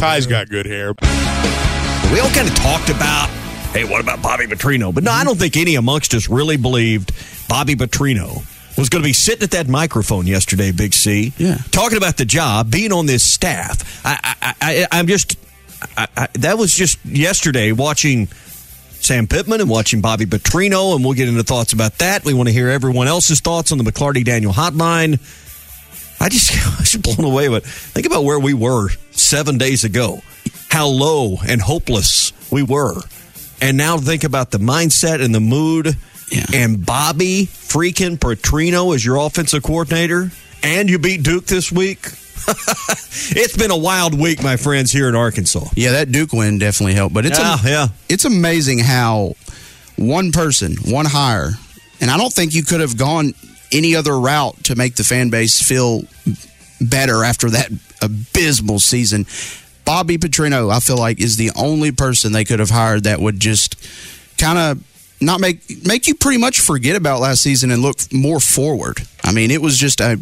Ty's got good hair. We all kind of talked about, hey, what about Bobby Petrino? But no, I don't think any amongst us really believed Bobby Petrino was going to be sitting at that microphone yesterday, Big C, Yeah. talking about the job, being on this staff. I, I, I, I'm just, I, I, that was just yesterday watching Sam Pittman and watching Bobby Petrino, and we'll get into thoughts about that. We want to hear everyone else's thoughts on the McLarty Daniel hotline. I just, I was blown away. But think about where we were seven days ago, how low and hopeless we were. And now think about the mindset and the mood. Yeah. And Bobby freaking Petrino as your offensive coordinator. And you beat Duke this week. it's been a wild week, my friends, here in Arkansas. Yeah, that Duke win definitely helped. But it's Yeah, yeah. it's amazing how one person, one hire, and I don't think you could have gone any other route to make the fan base feel better after that abysmal season. Bobby Petrino, I feel like, is the only person they could have hired that would just kind of not make make you pretty much forget about last season and look more forward. I mean, it was just a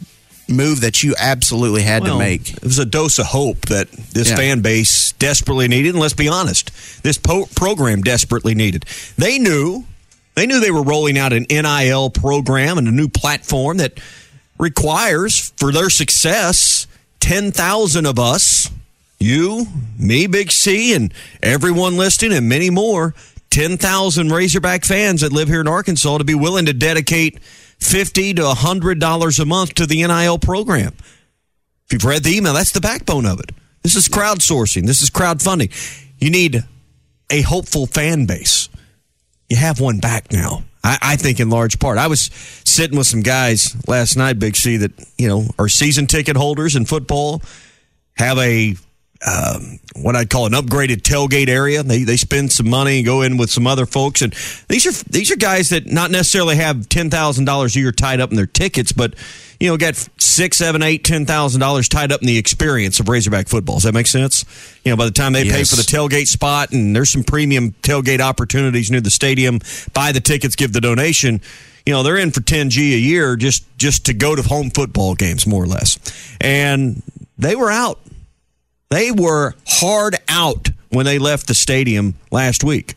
move that you absolutely had Well, to make. It was a dose of hope that this Yeah. fan base desperately needed. And let's be honest, this po- program desperately needed. They knew, they knew they were rolling out an NIL program and a new platform that requires for their success 10,000 of us, you, me, Big C, and everyone listening, and many more, 10,000 Razorback fans that live here in Arkansas to be willing to dedicate 50 to $100 a month to the NIL program. If you've read the email, that's the backbone of it. This is crowdsourcing. This is crowdfunding. You need a hopeful fan base. You have one back now. I, I think in large part. I was sitting with some guys last night, Big C, that you know are season ticket holders in football, have a um, what I'd call an upgraded tailgate area. They they spend some money and go in with some other folks, and these are these are guys that not necessarily have ten thousand dollars a year tied up in their tickets, but you know got six, seven, eight, ten thousand dollars tied up in the experience of Razorback football. Does that make sense? You know, by the time they pay for the tailgate spot, and there's some premium tailgate opportunities near the stadium. Buy the tickets, give the donation. You know, they're in for 10 G a year just just to go to home football games, more or less. And they were out. They were hard out when they left the stadium last week.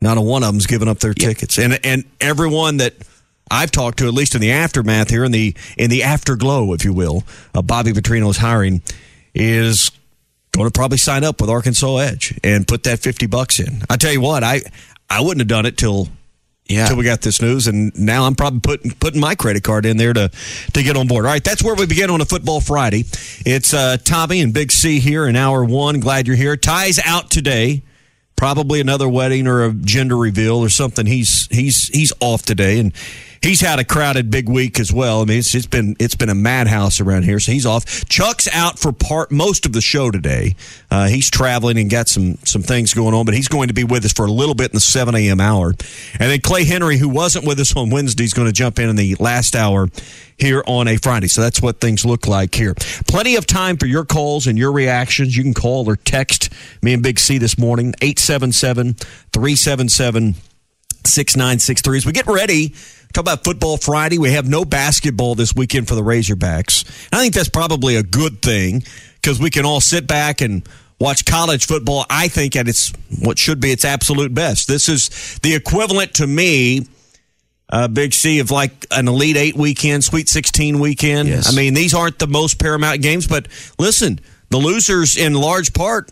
Not a one of them's given up their tickets, and and everyone that I've talked to, at least in the aftermath here, in the in the afterglow, if you will, of Bobby Petrino's hiring, is going to probably sign up with Arkansas Edge and put that fifty bucks in. I tell you what, I I wouldn't have done it till Yeah. till we got this news, and now I'm probably putting putting my credit card in there to to get on board. All right, that's where we begin on a football Friday. It's uh, Tommy and Big C here in hour one. Glad you're here. Ty's out today. Probably another wedding or a gender reveal or something. He's he's he's off today, and he's had a crowded big week as well. I mean, it's, it's been it's been a madhouse around here, so he's off. Chuck's out for part most of the show today. Uh, he's traveling and got some some things going on, but he's going to be with us for a little bit in the seven a.m. hour. And then Clay Henry, who wasn't with us on Wednesday, is going to jump in in the last hour here on a Friday. So that's what things look like here. Plenty of time for your calls and your reactions. You can call or text me and Big C this morning, 877 377 6963. As we get ready, talk about football Friday. We have no basketball this weekend for the Razorbacks. And I think that's probably a good thing because we can all sit back and watch college football. I think at its what should be its absolute best. This is the equivalent to me uh, Big C of like an Elite Eight weekend, Sweet 16 weekend. Yes. I mean, these aren't the most paramount games, but listen, the losers in large part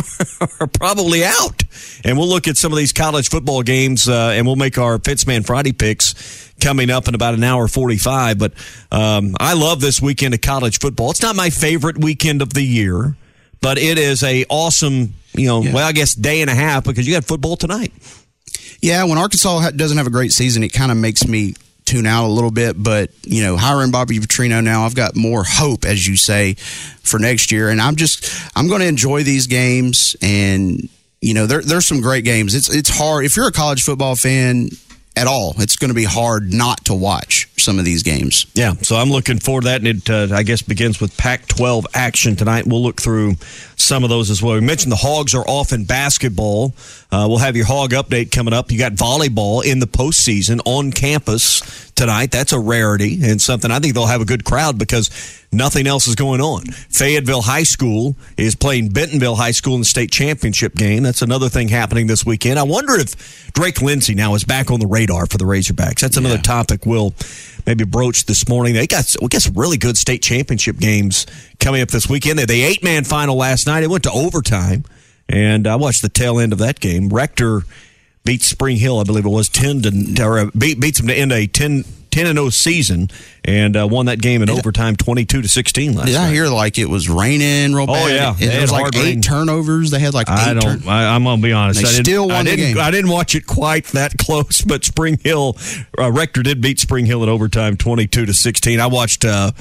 are probably out. And we'll look at some of these college football games uh, and we'll make our Fitzman Friday picks coming up in about an hour 45. But um, I love this weekend of college football. It's not my favorite weekend of the year but it is a awesome, you know, Yeah. well, I guess day and a half because you got football tonight. Yeah, when Arkansas ha- doesn't have a great season, it kind of makes me tune out a little bit. But you know, hiring Bobby Petrino now, I've got more hope, as you say, for next year, and I'm just I'm going to enjoy these games. And you know, there, there's some great games. It's it's hard if you're a college football fan at all. It's going to be hard not to watch some of these games. Yeah, so I'm looking forward to that, and it uh, I guess begins with Pac-12 action tonight. We'll look through some of those as well. We mentioned the Hogs are off in basketball. Uh, we'll have your Hog update coming up. You got volleyball in the postseason on campus tonight. That's a rarity and something I think they'll have a good crowd because nothing else is going on. Fayetteville High School is playing Bentonville High School in the state championship game. That's another thing happening this weekend. I wonder if Drake Lindsey now is back on the radar for the Razorbacks. That's another topic we'll maybe broach this morning. They got we got some really good state championship games coming up this weekend. They had the eight man final last night. It went to overtime, and I watched the tail end of that game. Rector beat Spring Hill, I believe it was ten to or uh, beat beats them to end a 10, 10 and zero season, and uh, won that game in overtime, twenty two to sixteen last Did night. I hear like it was raining real Oh, bad? yeah. it, was like eight rain. turnovers. They had like eight. I don't. turn- I, I'm gonna be honest. They I didn't, still won I the didn't, game. I didn't watch it quite that close, but Spring Hill, uh, Rector did beat Spring Hill in overtime, 22 to 16. I watched uh,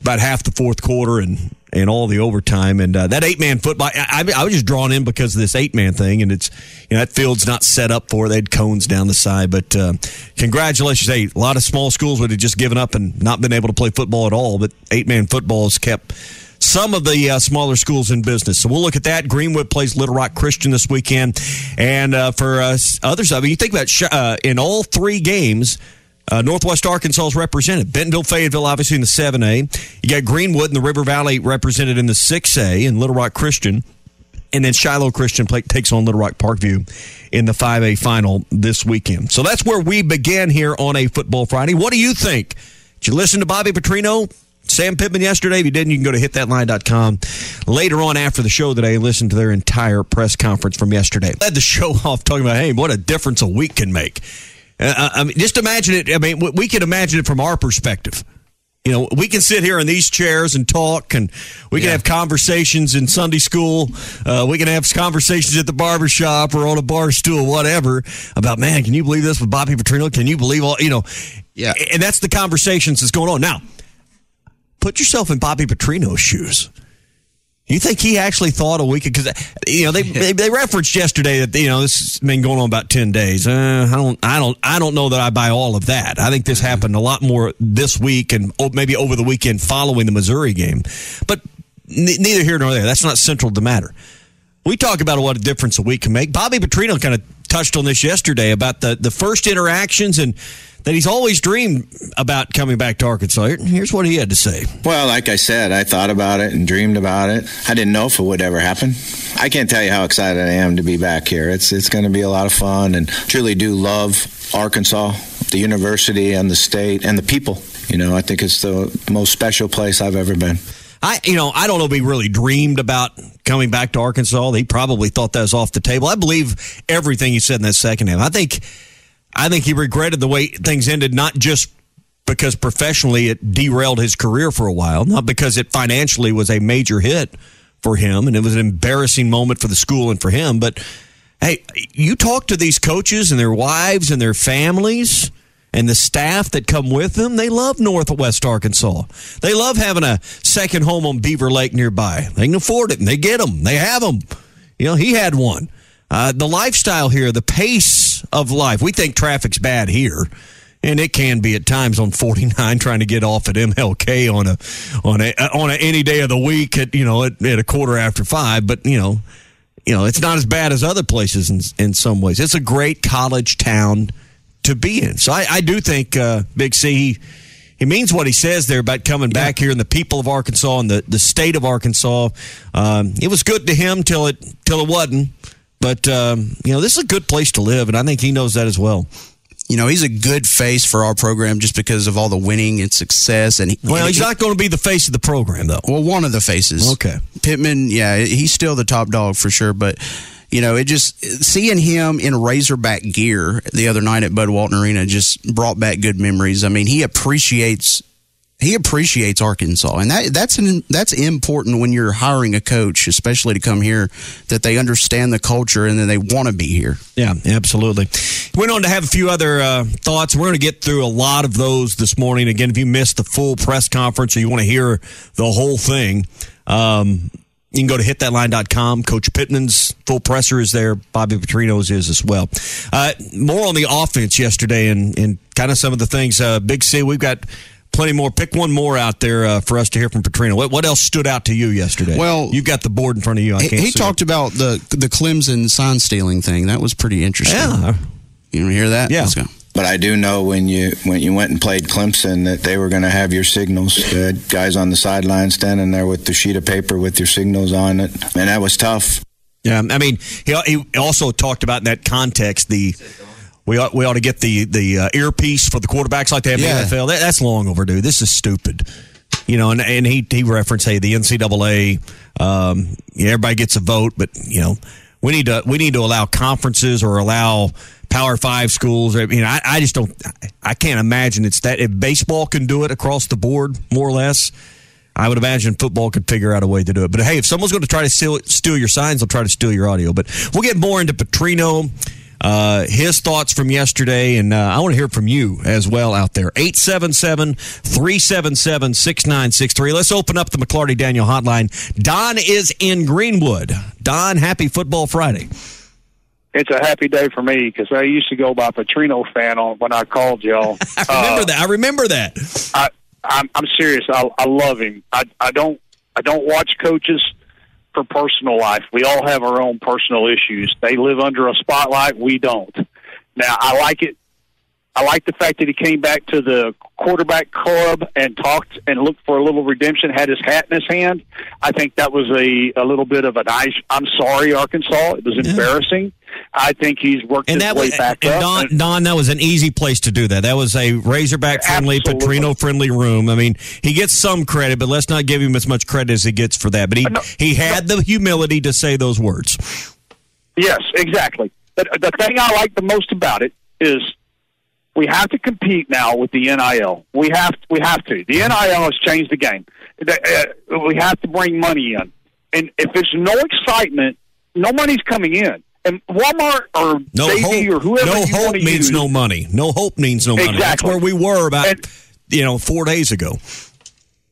about half the fourth quarter and and all the overtime, and uh, that eight man football. I, I, I was just drawn in because of this eight man thing, and it's you know that field's not set up for. it. They had cones down the side, but uh, congratulations. Hey, a lot of small schools would have just given up and not been able to play football at all, but eight man football has kept some of the uh, smaller schools in business. So we'll look at that. Greenwood plays Little Rock Christian this weekend, and uh, for others, I mean, you think about sh- uh, in all three games. Uh, Northwest Arkansas is represented. Bentonville, Fayetteville, obviously in the 7A. You got Greenwood and the River Valley represented in the 6A, and Little Rock Christian. And then Shiloh Christian play, takes on Little Rock Parkview in the 5A final this weekend. So that's where we begin here on a Football Friday. What do you think? Did you listen to Bobby Petrino, Sam Pittman yesterday? If you didn't, you can go to hitthatline.com later on after the show today and listen to their entire press conference from yesterday. Led the show off talking about, hey, what a difference a week can make. Uh, I mean, just imagine it. I mean, we- we can imagine it from our perspective. You know, we can sit here in these chairs and talk, and we can have conversations in Sunday school. Uh, we can have conversations at the barber shop or on a bar stool, whatever, about, man, can you believe this with Bobby Petrino? Can you believe all, you know? Yeah. And that's the conversations that's going on. Now, put yourself in Bobby Petrino's shoes. You think he actually thought a week because you know they, they they referenced yesterday that you know this has been going on about ten days. Uh, I don't I don't I don't know that I buy all of that. I think this happened a lot more this week and oh, maybe over the weekend following the Missouri game. But n- neither here nor there. That's not central to the matter. We talk about what a difference a week can make. Bobby Petrino kind of touched on this yesterday about the the first interactions and that he's always dreamed about coming back to Arkansas. Here's what he had to say. Well, like I said, I thought about it and dreamed about it. I didn't know if it would ever happen. I can't tell you how excited I am to be back here. It's it's going to be a lot of fun, and truly do love Arkansas, the university, and the state, and the people. You know, I think it's the most special place I've ever been. I, you know, I don't know if he really dreamed about coming back to Arkansas. He probably thought that was off the table. I believe everything he said in that second half. I think, I think he regretted the way things ended, not just because professionally it derailed his career for a while, not because it financially was a major hit for him and it was an embarrassing moment for the school and for him. But hey, you talk to these coaches and their wives and their families and the staff that come with them, they love Northwest Arkansas. They love having a second home on Beaver Lake nearby. They can afford it and they get them. They have them. You know, he had one. Uh, the lifestyle here, the pace of life. We think traffic's bad here, and it can be at times on 49 trying to get off at MLK on a on a on a, any day of the week at you know at, at a quarter after five. But you know, you know, it's not as bad as other places in in some ways. It's a great college town to be in. So I, I do think uh, Big C. He, he means what he says there about coming back here and the people of Arkansas and the, the state of Arkansas. Um, it was good to him till it till it wasn't. But um, you know, this is a good place to live, and I think he knows that as well. You know, he's a good face for our program just because of all the winning and success. And he, Well, he's he- not going to be the face of the program, though. Well, one of the faces. Okay. Pittman, yeah, he's still the top dog for sure. But, you know, it just seeing him in Razorback gear the other night at Bud Walton Arena just brought back good memories. I mean, he appreciates he appreciates Arkansas, and that that's an, that's important when you're hiring a coach, especially to come here, that they understand the culture and then they want to be here. Yeah, absolutely. Went on to have a few other uh, thoughts. We're going to get through a lot of those this morning. Again, if you missed the full press conference or you want to hear the whole thing, um, you can go to hitthatline.com. Coach Pittman's full presser is there. Bobby Petrino's is as well. Uh, more on the offense yesterday and, and kind of some of the things. Uh, Big C, we've got plenty more. Pick one more out there uh, for us to hear from Petrino. What, what else stood out to you yesterday? Well, you've got the board in front of you. I he can't he see talked it. about the the Clemson sign stealing thing. That was pretty interesting. Yeah. You want to hear that? Yeah. Let's go. But I do know when you when you went and played Clemson that they were going to have your signals. They had guys on the sideline standing there with the sheet of paper with your signals on it, and that was tough. Yeah, I mean, he, he also talked about in that context the we ought, we ought to get the the uh, earpiece for the quarterbacks like they have Yeah. in the NFL. That, that's long overdue. This is stupid. You know, and, and he he referenced hey the NCAA, um, yeah, everybody gets a vote, but you know we need to we need to allow conferences or allow Power Five schools. I mean, I, I just don't. I can't imagine it's that if baseball can do it across the board more or less. I would imagine football could figure out a way to do it. But hey, if someone's going to try to steal, steal your signs, they'll try to steal your audio. But we'll get more into Petrino, uh, his thoughts from yesterday, and uh, I want to hear from you as well out there. 877 377 6963. Let's open up the McLarty Daniel hotline. Don is in Greenwood. Don, happy Football Friday. It's a happy day for me because I used to go by Petrino fan on when I called y'all. I remember that. I remember that. I, I'm, I'm serious. I, I love him. I, I don't. I don't watch coaches for personal life. We all have our own personal issues. They live under a spotlight. We don't. Now, I like it. I like the fact that he came back to the quarterback club and talked and looked for a little redemption. Had his hat in his hand. I think that was a a little bit of an I, I'm sorry, Arkansas. It was embarrassing. I think he's worked And his that way was, back and up. Don, and- Don, that was an easy place to do that. That was a Razorback friendly. Petrino friendly room. I mean, he gets some credit, but let's not give him as much credit as he gets for that. But he uh, No, he had the humility to say those words. Yes, exactly. But the thing I like the most about it is we have to compete now with the NIL. We have we have to. The NIL has changed the game. Uh, we have to bring money in, and if there's no excitement, no money's coming in. And Walmart or No Davy or hope. whoever No you hope want to means use, no money. No hope means no money. That's Exactly. where we were about And- you know four days ago.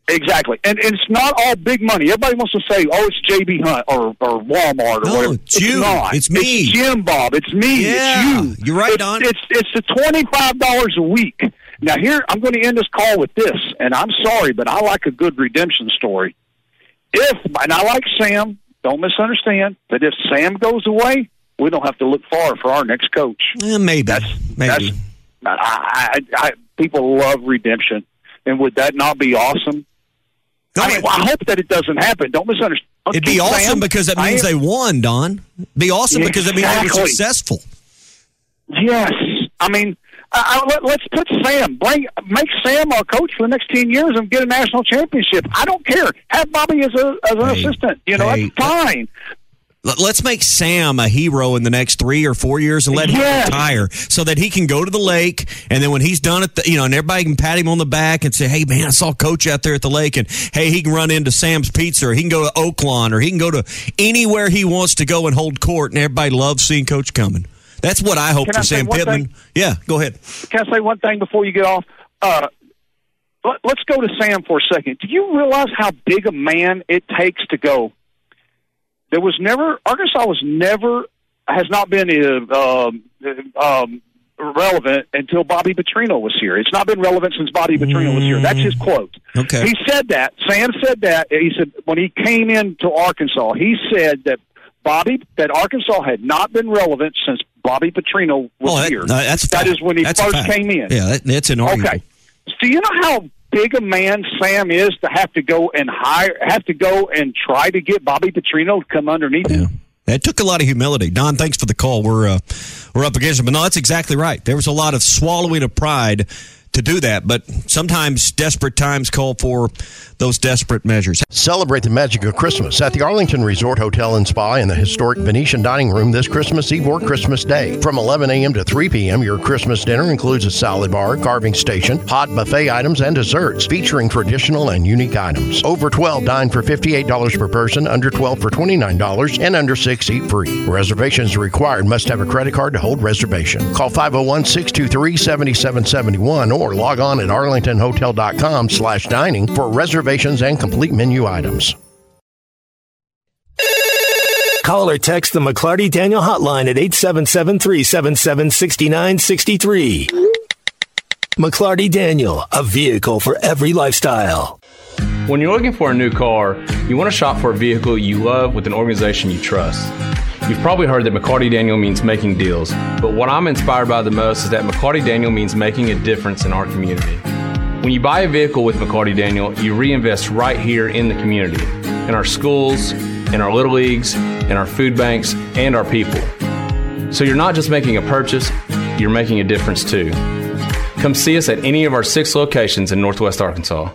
Exactly, and, and it's not all big money. Everybody wants to say, "Oh, it's JB Hunt or, or Walmart or No, whatever." it's you. not. It's me. It's Jim Bob. It's me. Yeah, it's you. you're right, it's, Don. It's it's the twenty five dollars a week. Now here, I'm going to end this call with this, and I'm sorry, but I like a good redemption story. If and I like Sam, don't misunderstand that if Sam goes away, we don't have to look far for our next coach. Eh, maybe, That's maybe. that's I, I, I, people love redemption, and would that not be awesome? I mean, well, I hope that it doesn't happen. Don't misunderstand. Let's It'd be awesome because that I means they won, Don. Be awesome because that means they were Exactly. successful. Yes, I mean, I, I, let, let's put Sam. Bring make Sam our coach for the next ten years and get a national championship. I don't care. Have Bobby as a as an Hey, assistant. You know, hey, that's fine. Let- Let's make Sam a hero in the next three or four years and let Yes. him retire so that he can go to the lake. And then when he's done it, you know, and everybody can pat him on the back and say, Hey, man, I saw coach out there at the lake. And hey, he can run into Sam's Pizza or he can go to Oaklawn or he can go to anywhere he wants to go and hold court. And everybody loves seeing coach coming. That's what I hope Can for I Sam Pittman. thing? Yeah, go ahead. Can I say one thing before you get off? Uh, let, let's go to Sam for a second. Do you realize how big a man it takes to go? There was never Arkansas was never has not been uh, um, um, relevant until Bobby Petrino was here. It's not been relevant since Bobby Petrino was here. That's his quote. Okay. He said that. Sam said that. He said when he came into Arkansas, he said that Bobby that Arkansas had not been relevant since Bobby Petrino was Oh, that- here. uh, that's that is when he That's first came in. Yeah, that, that's inarguable. Okay. Do you know how big a man Sam is to have to go and hire, have to go and try to get Bobby Petrino to come underneath Yeah. him? It took a lot of humility. Don, thanks for the call. We're uh, we're up against it, but no, that's exactly right. There was a lot of swallowing of pride to do that. But sometimes desperate times call for those desperate measures. Celebrate the magic of Christmas at the Arlington Resort Hotel and Spa in the historic Venetian Dining Room this Christmas Eve or Christmas Day. From 11 a.m. to 3 p.m., your Christmas dinner includes a salad bar, carving station, hot buffet items, and desserts featuring traditional and unique items. Over 12 dine for $58 per person, under 12 for $29, and under 6 eat free. Reservations required must have a credit card to hold reservation. Call 501 623 7771 or log on at arlingtonhotel.com slash dining for reservations and complete menu items. Call or text the McLarty Daniel hotline at 877 377 6963. McLarty Daniel, a vehicle for every lifestyle. When you're looking for a new car, you want to shop for a vehicle you love with an organization you trust. You've probably heard that McLarty Daniel means making deals, but what I'm inspired by the most is that McLarty Daniel means making a difference in our community. When you buy a vehicle with McLarty Daniel, you reinvest right here in the community, in our schools, in our little leagues, in our food banks, and our people. So you're not just making a purchase, you're making a difference too. Come see us at any of our six locations in Northwest Arkansas.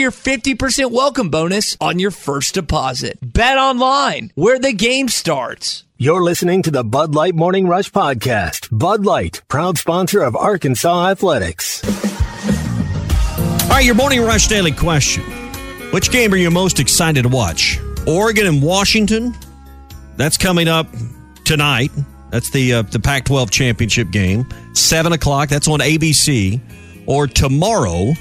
your 50% welcome bonus on your first deposit. Bet online, where the game starts. You're listening to the Bud Light Morning Rush Podcast. Bud Light, proud sponsor of Arkansas Athletics. All right, your Morning Rush Daily question. Which game are you most excited to watch? Oregon and Washington? That's coming up tonight. That's the uh, the Pac-12 championship game. Seven o'clock. That's on ABC. Or tomorrow,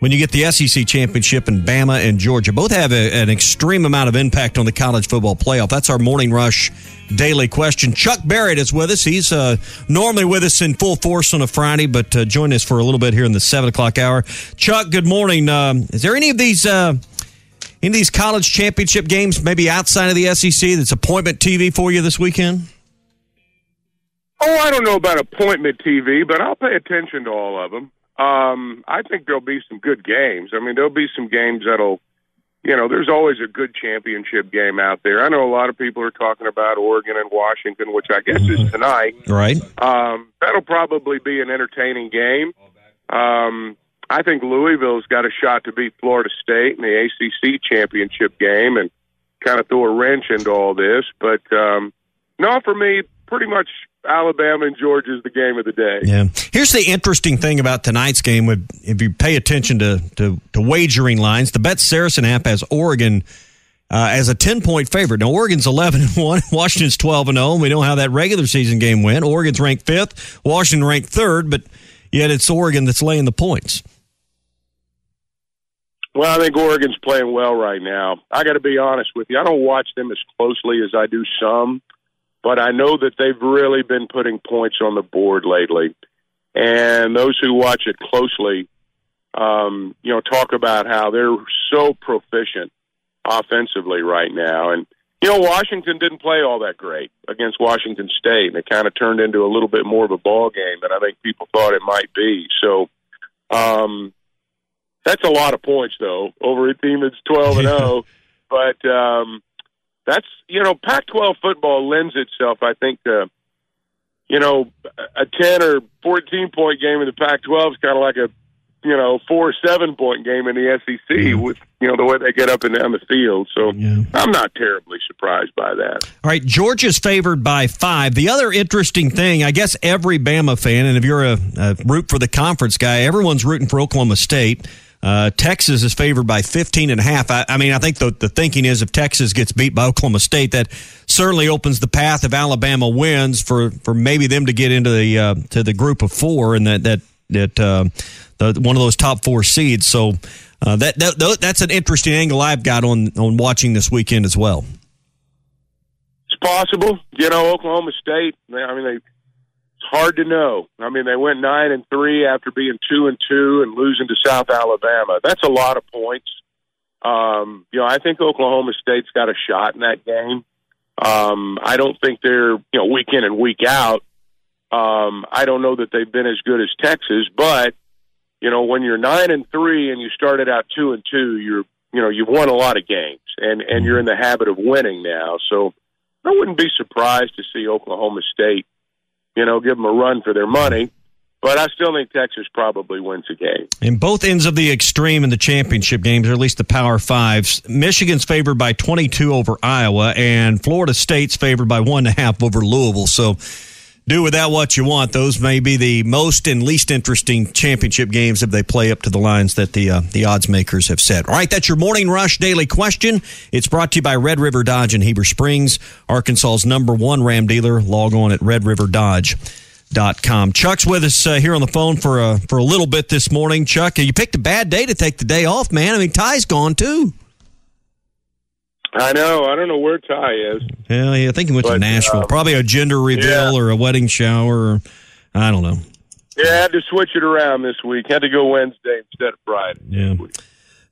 when you get the SEC championship in Bama and Georgia. Both have a, an extreme amount of impact on the college football playoff. That's our morning rush daily question. Chuck Barrett is with us. He's uh, normally with us in full force on a Friday, but uh, join us for a little bit here in the seven o'clock hour. Chuck, good morning. Um, is there any of these? Uh, any of these college championship games, maybe outside of the SEC, that's appointment TV for you this weekend? Oh, I don't know about appointment TV, but I'll pay attention to all of them. Um, I think there'll be some good games. I mean, there'll be some games that'll, you know, there's always a good championship game out there. I know a lot of people are talking about Oregon and Washington, which I guess is tonight. Right. Um, that'll probably be an entertaining game. Um, I think Louisville's got a shot to beat Florida State in the ACC championship game and kind of throw a wrench into all this. But um, no, for me, pretty much Alabama and Georgia is the game of the day. Yeah. Here's the interesting thing about tonight's game. With if you pay attention to to, to wagering lines, the Bet Saracen app has Oregon. Uh, as a 10 point favorite. Now, Oregon's 11 and 1, Washington's 12 and 0. We know how that regular season game went. Oregon's ranked fifth, Washington ranked third, but yet it's Oregon that's laying the points. Well, I think Oregon's playing well right now. I got to be honest with you. I don't watch them as closely as I do some, but I know that they've really been putting points on the board lately. And those who watch it closely, um, you know, talk about how they're so proficient offensively right now. And, you know, Washington didn't play all that great against Washington State, and it kind of turned into a little bit more of a ball game than I think people thought it might be. So, um, that's a lot of points, though, over a team that's 12 and 0. But um, that's, you know, Pac 12 football lends itself, I think, to, you know, a 10 or 14 point game in the Pac 12 is kind of like a, you know, four or seven point game in the SEC Mm-hmm. with, you know, the way they get up and down the field. So yeah. I'm not terribly surprised by that. All right, Georgia's favored by five. The other interesting thing, I guess every Bama fan, and if you're a, a root for the conference guy, everyone's rooting for Oklahoma State. Uh, Texas is favored by 15 and a half. I, I mean, I think the, the thinking is if Texas gets beat by Oklahoma State, that certainly opens the path if Alabama wins for, for maybe them to get into the uh, to the group of four and that that that uh, the, one of those top four seeds. So uh, that, that that's an interesting angle I've got on on watching this weekend as well. It's possible. You know, Oklahoma State, I mean, they, hard to know. I mean, they went nine and three after being two and two and losing to South Alabama. That's a lot of points. Um, you know, I think Oklahoma State's got a shot in that game. Um, I don't think they're you know week in and week out. Um, I don't know that they've been as good as Texas, but you know when you're nine and three and you started out two and two, you're you know you've won a lot of games and and you're in the habit of winning now. So I wouldn't be surprised to see Oklahoma State, you know, give them a run for their money. But I still think Texas probably wins a game. In both ends of the extreme in the championship games, or at least the Power Fives, Michigan's favored by 22 over Iowa, and Florida State's favored by one and a half over Louisville. So do with that what you want. Those may be the most and least interesting championship games if they play up to the lines that the uh, the odds makers have set. All right, that's your morning rush daily question. It's brought to you by Red River Dodge in Heber Springs, Arkansas's number one Ram dealer. Log on at Red River Dodge. Dot com. Chuck's with us uh, here on the phone for a for a little bit this morning. Chuck, you picked a bad day to take the day off, man. I mean, Ty's gone too. I know. I don't know where Ty is. Yeah, yeah I think he went But, to Nashville. um, Probably a gender reveal yeah. or a wedding shower. Or, I don't know. Yeah, I had to switch it around this week. Had to go Wednesday instead of Friday. Yeah.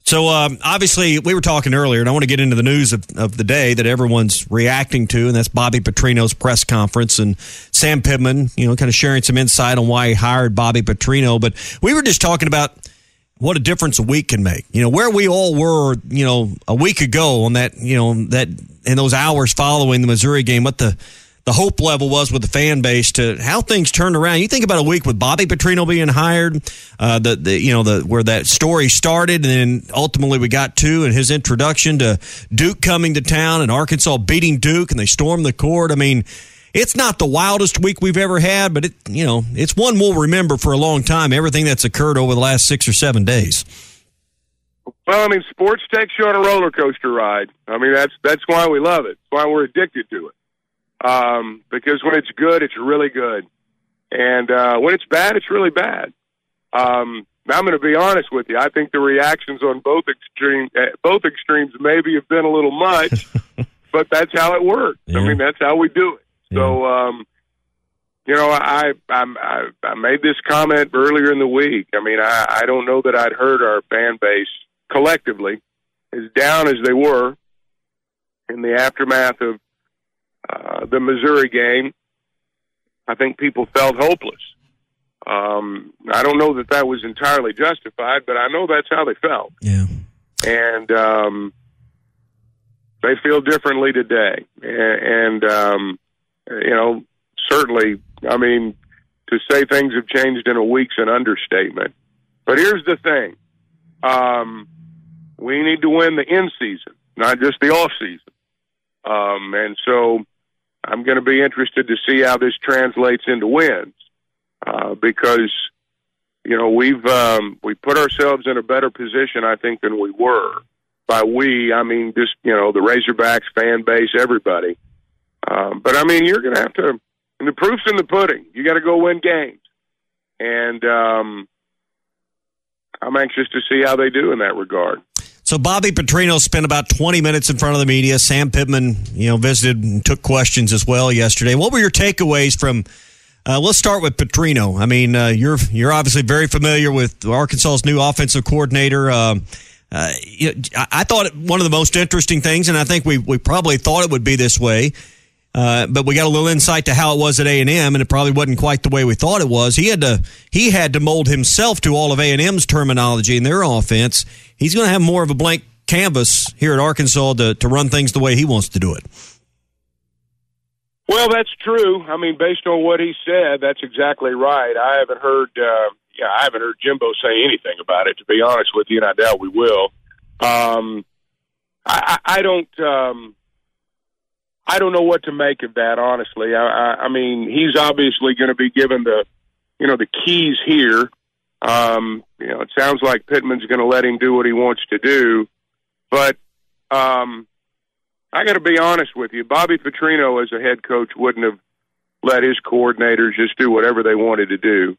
So um, obviously, we were talking earlier, and I want to get into the news of, of the day that everyone's reacting to, and that's Bobby Petrino's press conference and Sam Pittman, you know, kind of sharing some insight on why he hired Bobby Petrino. But we were just talking about what a difference a week can make. You know, where we all were, you know, a week ago on that, you know, that in those hours following the Missouri game, what the the hope level was with the fan base to how things turned around. You think about a week with Bobby Petrino being hired, uh, the, the you know the where that story started, and then ultimately we got to and his introduction to Duke coming to town and Arkansas beating Duke, and they stormed the court. I mean, it's not the wildest week we've ever had, but it you know it's one we'll remember for a long time. Everything that's occurred over the last six or seven days. Well, I mean, sports takes you on a roller coaster ride. I mean, that's that's why we love it. That's why we're addicted to it. Um, because when it's good, it's really good, and uh, when it's bad, it's really bad. Um, I'm going to be honest with you. I think the reactions on both extreme, uh, both extremes, maybe have been a little much, but that's how it works. I mean, that's how we do it. So, um, you know, I, I I made this comment earlier in the week. I mean, I, I don't know that I'd heard our fan base collectively as down as they were in the aftermath of uh, the Missouri game. I think people felt hopeless. Um, I don't know that that was entirely justified, but I know that's how they felt. Yeah. And um, they feel differently today. And, and um, you know, certainly, I mean, to say things have changed in a week's an understatement. But here's the thing um, we need to win the in season, not just the off season. Um, and so I'm going to be interested to see how this translates into wins uh, because you know we've um, we put ourselves in a better position, I think, than we were. By we, I mean just you know the Razorbacks fan base, everybody. Um, but I mean, you're going to have to. And the proof's in the pudding. You got to go win games, and um, I'm anxious to see how they do in that regard. So Bobby Petrino spent about 20 minutes in front of the media. Sam Pittman, you know, visited and took questions as well yesterday. What were your takeaways from? Uh, let's start with Petrino. I mean, uh, you're you're obviously very familiar with Arkansas's new offensive coordinator. Uh, know, I, I thought one of the most interesting things, and I think we we probably thought it would be this way. Uh, but we got a little insight to how it was at A and it probably wasn't quite the way we thought it was. He had to he had to mold himself to all of A and M's terminology and their offense. He's going to have more of a blank canvas here at Arkansas to to run things the way he wants to do it. Well, that's true. I mean, based on what he said, that's exactly right. I haven't heard, uh, yeah, I haven't heard Jimbo say anything about it. To be honest with you, and I doubt we will. Um, I, I I don't, um, I don't know what to make of that. Honestly, I, I, I mean, he's obviously going to be given the, you know, the keys here. Um, you know, it sounds like Pittman's going to let him do what he wants to do, but um, I got to be honest with you. Bobby Petrino, as a head coach, wouldn't have let his coordinators just do whatever they wanted to do,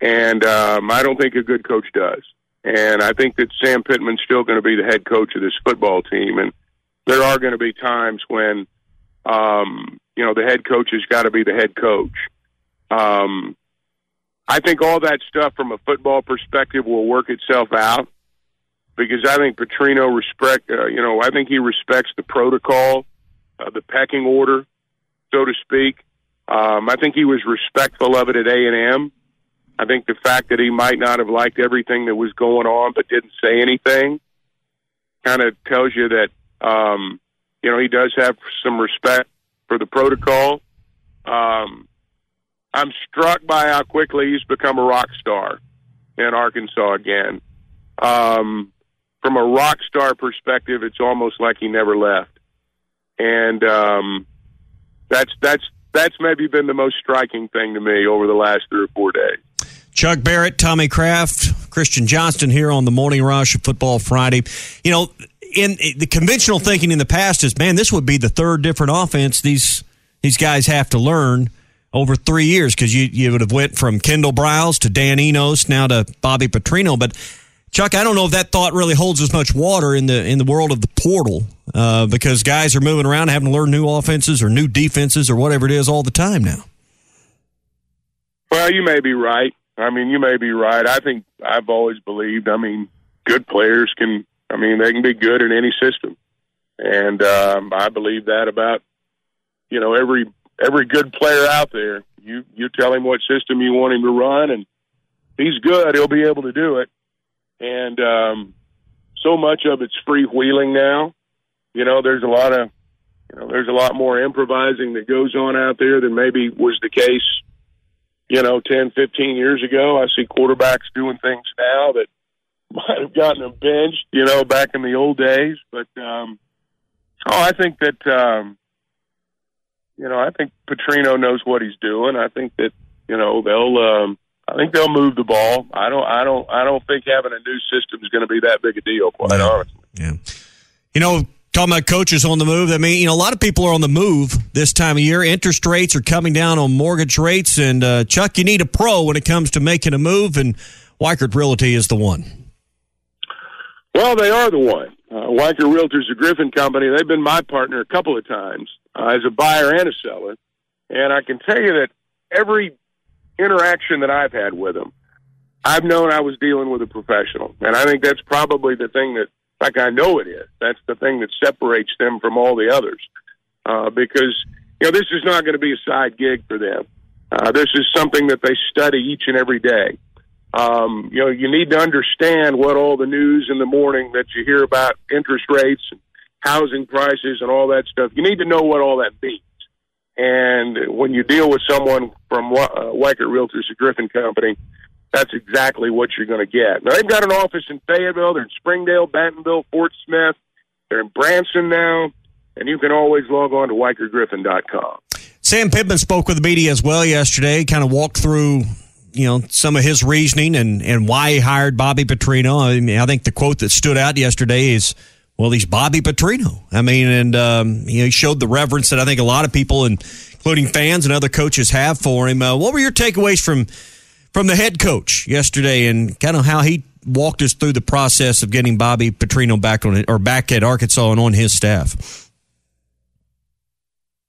and um, I don't think a good coach does. And I think that Sam Pittman's still going to be the head coach of this football team, and there are going to be times when, um, you know, the head coach has got to be the head coach. Um, I think all that stuff from a football perspective will work itself out because I think Petrino respect, uh, you know, I think he respects the protocol, uh, the pecking order, so to speak. Um, I think he was respectful of it at A and M. I think the fact that he might not have liked everything that was going on but didn't say anything kind of tells you that um, you know he does have some respect for the protocol. Um, I'm struck by how quickly he's become a rock star in Arkansas again. Um, from a rock star perspective, it's almost like he never left, and um, that's that's that's maybe been the most striking thing to me over the last three or four days. Chuck Barrett, Tommy Craft, Christian Johnston here on the Morning Rush of Football Friday. You know, in the conventional thinking in the past is, man, this would be the third different offense these these guys have to learn over three years because you you would have went from Kendall Briles to Dan Enos now to Bobby Petrino, but Chuck, I don't know if that thought really holds as much water in the in the world of the portal uh, because guys are moving around, having to learn new offenses or new defenses or whatever it is all the time now. Well, you may be right. I mean, you may be right. I think I've always believed. I mean, good players can. I mean, they can be good in any system, and um, I believe that about you know every every good player out there. You you tell him what system you want him to run, and he's good. He'll be able to do it. And um, so much of it's freewheeling now. You know, there's a lot of you know, there's a lot more improvising that goes on out there than maybe was the case you know, 10, 15 years ago. I see quarterbacks doing things now that might have gotten them benched, you know, back in the old days. But, um, oh, I think that, um, you know, I think Petrino knows what he's doing. I think that, you know, they'll, um, I think they'll move the ball. I don't, I don't, I don't think having a new system is going to be that big a deal, quite honestly. Yeah. You know, talking about coaches on the move. I mean, you know, a lot of people are on the move this time of year. Interest rates are coming down on mortgage rates, and uh, Chuck, you need a pro when it comes to making a move, and Weichert Realty is the one. Well, they are the one. Uh, Weichert Realtors, a Griffin company. They've been my partner a couple of times uh, as a buyer and a seller, and I can tell you that every interaction that I've had with them, I've known I was dealing with a professional, and I think that's probably the thing that like I know it is. That's the thing that separates them from all the others. Uh, because, you know, this is not going to be a side gig for them. Uh, this is something that they study each and every day. Um, you know, you need to understand what all the news in the morning that you hear about interest rates and housing prices and all that stuff. You need to know what all that means. And when you deal with someone from uh, Realtors, a Griffin company, that's exactly what you're going to get. Now, they've got an office in Fayetteville, they're in Springdale, Bentonville, Fort Smith, they're in Branson now, and you can always log on to WeichertGriffin.com. Sam Pittman spoke with the media as well yesterday, kind of walked through you know some of his reasoning and and why he hired Bobby Petrino. I mean, I think the quote that stood out yesterday is, "Well, he's Bobby Petrino." I mean, and um, you know, he showed the reverence that I think a lot of people, including fans and other coaches, have for him. Uh, what were your takeaways from from the head coach yesterday and kind of how he walked us through the process of getting Bobby Petrino back on it or back at Arkansas and on his staff?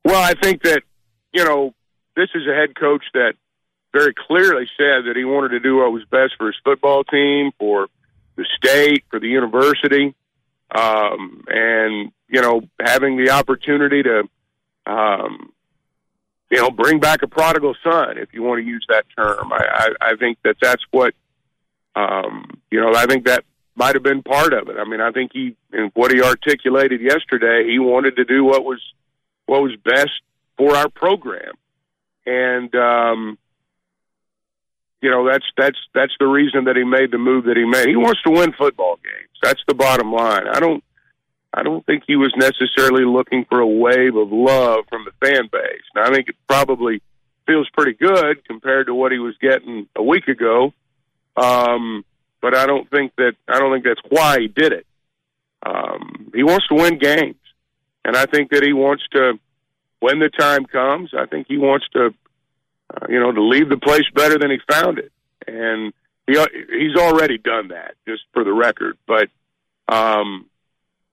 Well, I think that, you know, this is a head coach that very clearly said that he wanted to do what was best for his football team, for the state, for the university. Um, and, you know, having the opportunity to, um, you know, bring back a prodigal son, if you want to use that term. I, I, I think that that's what, um, you know, I think that might have been part of it. I mean, I think he, in what he articulated yesterday, he wanted to do what was, what was best for our program. And, um, you know, that's, that's, that's the reason that he made the move that he made. He wants to win football games. That's the bottom line. I don't, I don't think he was necessarily looking for a wave of love from the fan base. Now, I think it probably feels pretty good compared to what he was getting a week ago. Um, but I don't think that I don't think that's why he did it. Um, he wants to win games, and I think that he wants to, when the time comes, I think he wants to, uh, you know, to leave the place better than he found it, and he he's already done that, just for the record. But um,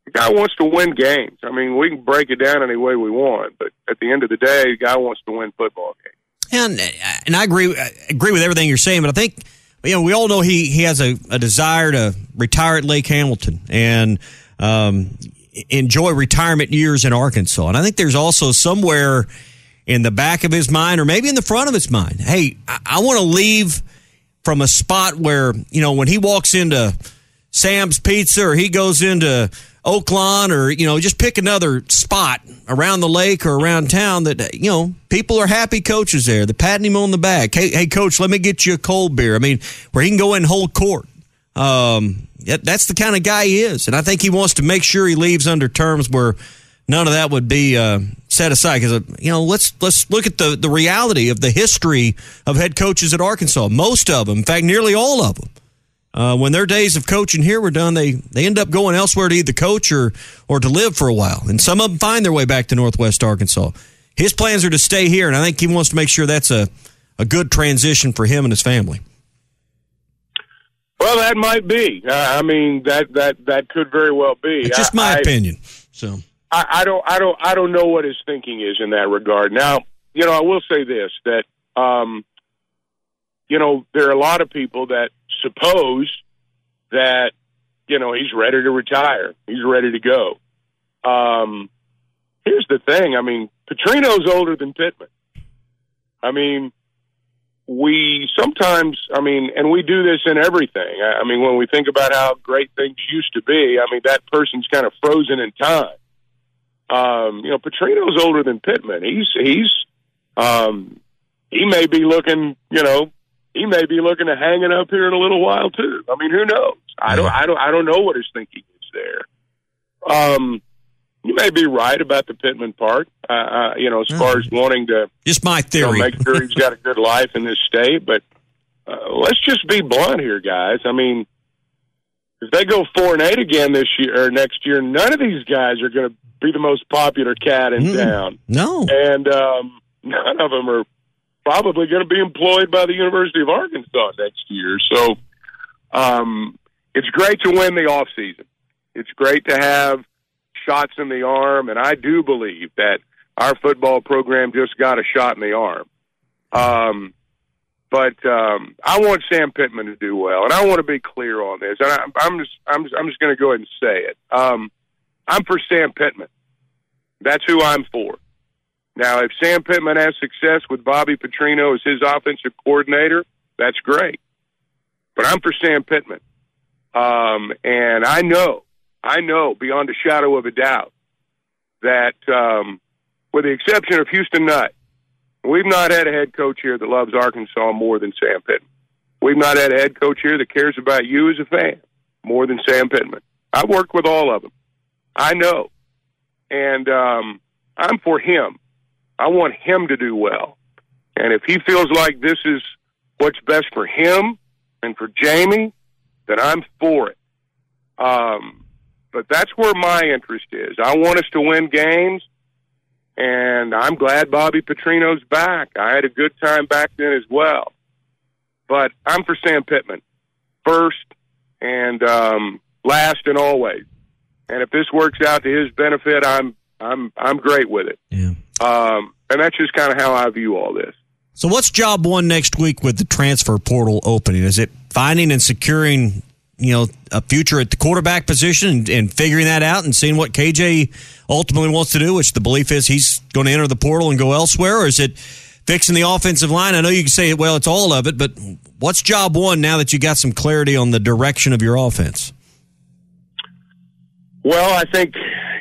the guy wants to win games. I mean, we can break it down any way we want, but at the end of the day, the guy wants to win football games. And and I agree I agree with everything you're saying, but I think you know we all know he he has a, a desire to retire at Lake Hamilton and um, enjoy retirement years in Arkansas. And I think there's also somewhere in the back of his mind, or maybe in the front of his mind, hey, I, I want to leave from a spot where you know when he walks into Sam's Pizza or he goes into Oaklawn or, you know, just pick another spot around the lake or around town that, you know, people are happy coaches there. They're patting him on the back. Hey, hey, coach, let me get you a cold beer. I mean, where he can go in and hold court. Um, that's the kind of guy he is. And I think he wants to make sure he leaves under terms where none of that would be uh, set aside. Because, uh, you know, let's, let's look at the, the reality of the history of head coaches at Arkansas. Most of them, in fact, nearly all of them, uh, when their days of coaching here were done, they they end up going elsewhere to either coach or or to live for a while. And some of them find their way back to Northwest Arkansas. His plans are to stay here, and I think he wants to make sure that's a a good transition for him and his family. Well, that might be. Uh, I mean, that that that could very well be. It's just my I, opinion. So I, I don't I don't I don't know what his thinking is in that regard. Now, you know, I will say this that um, you know there are a lot of people that suppose that you know he's ready to retire. He's ready to go. Um, here's the thing. I mean, Petrino's older than Pittman. I mean, we sometimes, I mean, and we do this in everything. I mean, when we think about how great things used to be, I mean, that person's kind of frozen in time. Um, you know, Petrino's older than Pittman. He's he's um, he may be looking, you know, he may be looking to hanging up here in a little while too. I mean, who knows? I don't, I don't, I don't know what his thinking is there. Um, you may be right about the Pittman part. Uh, uh, you know, as far mm. as wanting to just my theory, you know, make sure he's got a good life in this state. But uh, let's just be blunt here, guys. I mean, if they go four and eight again this year or next year, none of these guys are going to be the most popular cat in mm. town. No, and um, none of them are probably going to be employed by the University of Arkansas next year. So um, it's great to win the off season. It's great to have shots in the arm, and I do believe that our football program just got a shot in the arm. Um, but um, I want Sam Pittman to do well, and I want to be clear on this. And I, I'm just, I'm just, I'm just going to go ahead and say it. Um, I'm for Sam Pittman. That's who I'm for. Now, if Sam Pittman has success with Bobby Petrino as his offensive coordinator, that's great. But I'm for Sam Pittman. Um, and I know, I know beyond a shadow of a doubt that, um, with the exception of Houston Nutt, we've not had a head coach here that loves Arkansas more than Sam Pittman. We've not had a head coach here that cares about you as a fan more than Sam Pittman. I've worked with all of them. I know. And um, I'm for him. I want him to do well. And if he feels like this is what's best for him and for Jamie, then I'm for it. Um, but that's where my interest is. I want us to win games, and I'm glad Bobby Petrino's back. I had a good time back then as well. But I'm for Sam Pittman first and um, last and always. And if this works out to his benefit, I'm I'm I'm great with it. Yeah. Um, and that's just kind of how I view all this. So, what's job one next week with the transfer portal opening? Is it finding and securing, you know, a future at the quarterback position and, and, figuring that out and seeing what KJ ultimately wants to do, which the belief is he's going to enter the portal and go elsewhere, or is it fixing the offensive line? I know you can say, well, it's all of it, but what's job one now that you got some clarity on the direction of your offense? Well, I think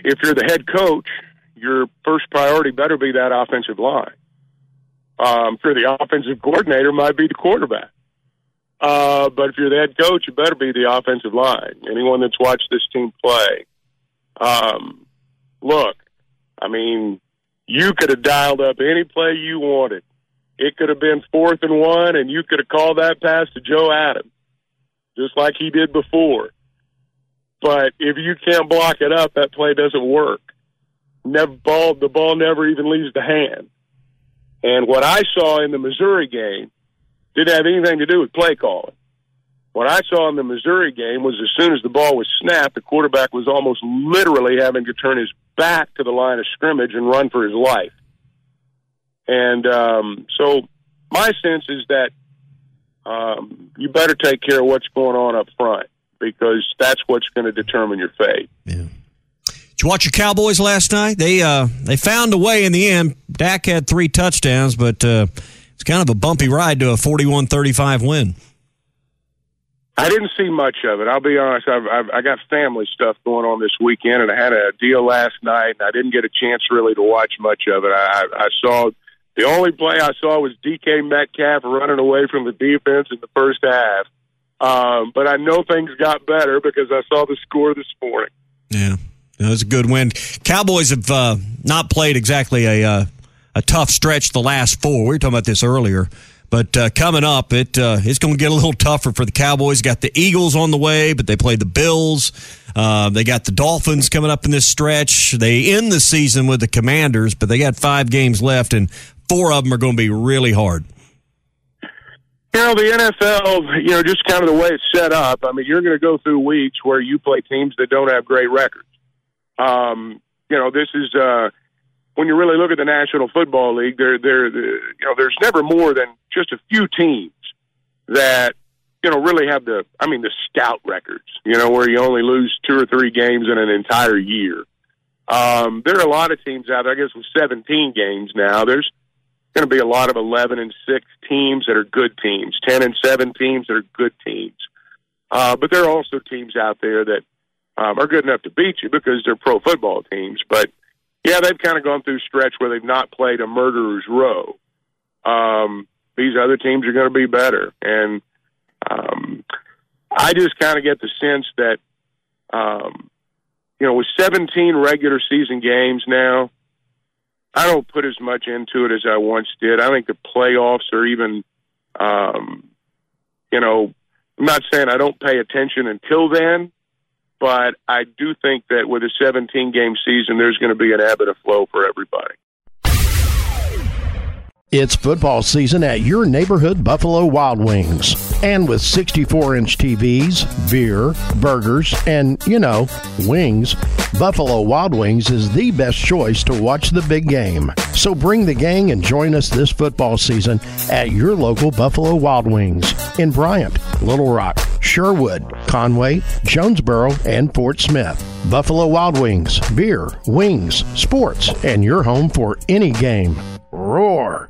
if you're the head coach, your first priority better be that offensive line. Um, for the offensive coordinator, might be the quarterback. Uh, but if you're the head coach, it better be the offensive line. Anyone that's watched this team play, um, look, I mean, you could have dialed up any play you wanted. It could have been fourth and one, and you could have called that pass to Joe Adams, just like he did before. But if you can't block it up, that play doesn't work never ball the ball never even leaves the hand. And what I saw in the Missouri game didn't have anything to do with play calling. What I saw in the Missouri game was as soon as the ball was snapped, the quarterback was almost literally having to turn his back to the line of scrimmage and run for his life. And um, so my sense is that um, you better take care of what's going on up front because that's what's going to determine your fate. Did you watch your Cowboys last night? They uh, they found a way in the end. Dak had three touchdowns, but uh, it's kind of a bumpy ride to a 41-35 win. I didn't see much of it. I'll be honest. I've, I've I got family stuff going on this weekend, and I had a deal last night, and I didn't get a chance really to watch much of it. I, I saw the only play I saw was DK Metcalf running away from the defense in the first half. Um, but I know things got better because I saw the score this morning. Yeah, it was a good win. Cowboys have uh, not played exactly a uh, a tough stretch the last four. We were talking about this earlier. But uh, coming up, it uh, it's going to get a little tougher for the Cowboys. Got the Eagles on the way, but they play the Bills. Uh, they got the Dolphins coming up in this stretch. They end the season with the Commanders, but they got five games left, and four of them are going to be really hard. You know, the NFL, you know, just kind of the way it's set up. I mean, you're going to go through weeks where you play teams that don't have great records. Um, you know, this is uh, when you really look at the National Football League. There, there, you know, there's never more than just a few teams that you know really have the, I mean, the stout records. You know, where you only lose two or three games in an entire year. Um, there are a lot of teams out there. I guess with 17 games now, there's going to be a lot of 11 and 6 teams that are good teams, 10 and 7 teams that are good teams. Uh, but there are also teams out there that um, are good enough to beat you because they're pro football teams. But yeah, they've kind of gone through stretch where they've not played a murderer's row. Um, these other teams are going to be better. And um, I just kind of get the sense that, um, you know, with 17 regular season games now, I don't put as much into it as I once did. I think the playoffs are even, um, you know, I'm not saying I don't pay attention until then, but I do think that with a 17 game season, there's going to be an ebb and a flow for everybody. It's football season at your neighborhood Buffalo Wild Wings. And with 64 inch TVs, beer, burgers, and, you know, wings, Buffalo Wild Wings is the best choice to watch the big game. So bring the gang and join us this football season at your local Buffalo Wild Wings in Bryant, Little Rock, Sherwood, Conway, Jonesboro, and Fort Smith. Buffalo Wild Wings, beer, wings, sports, and your home for any game. Roar!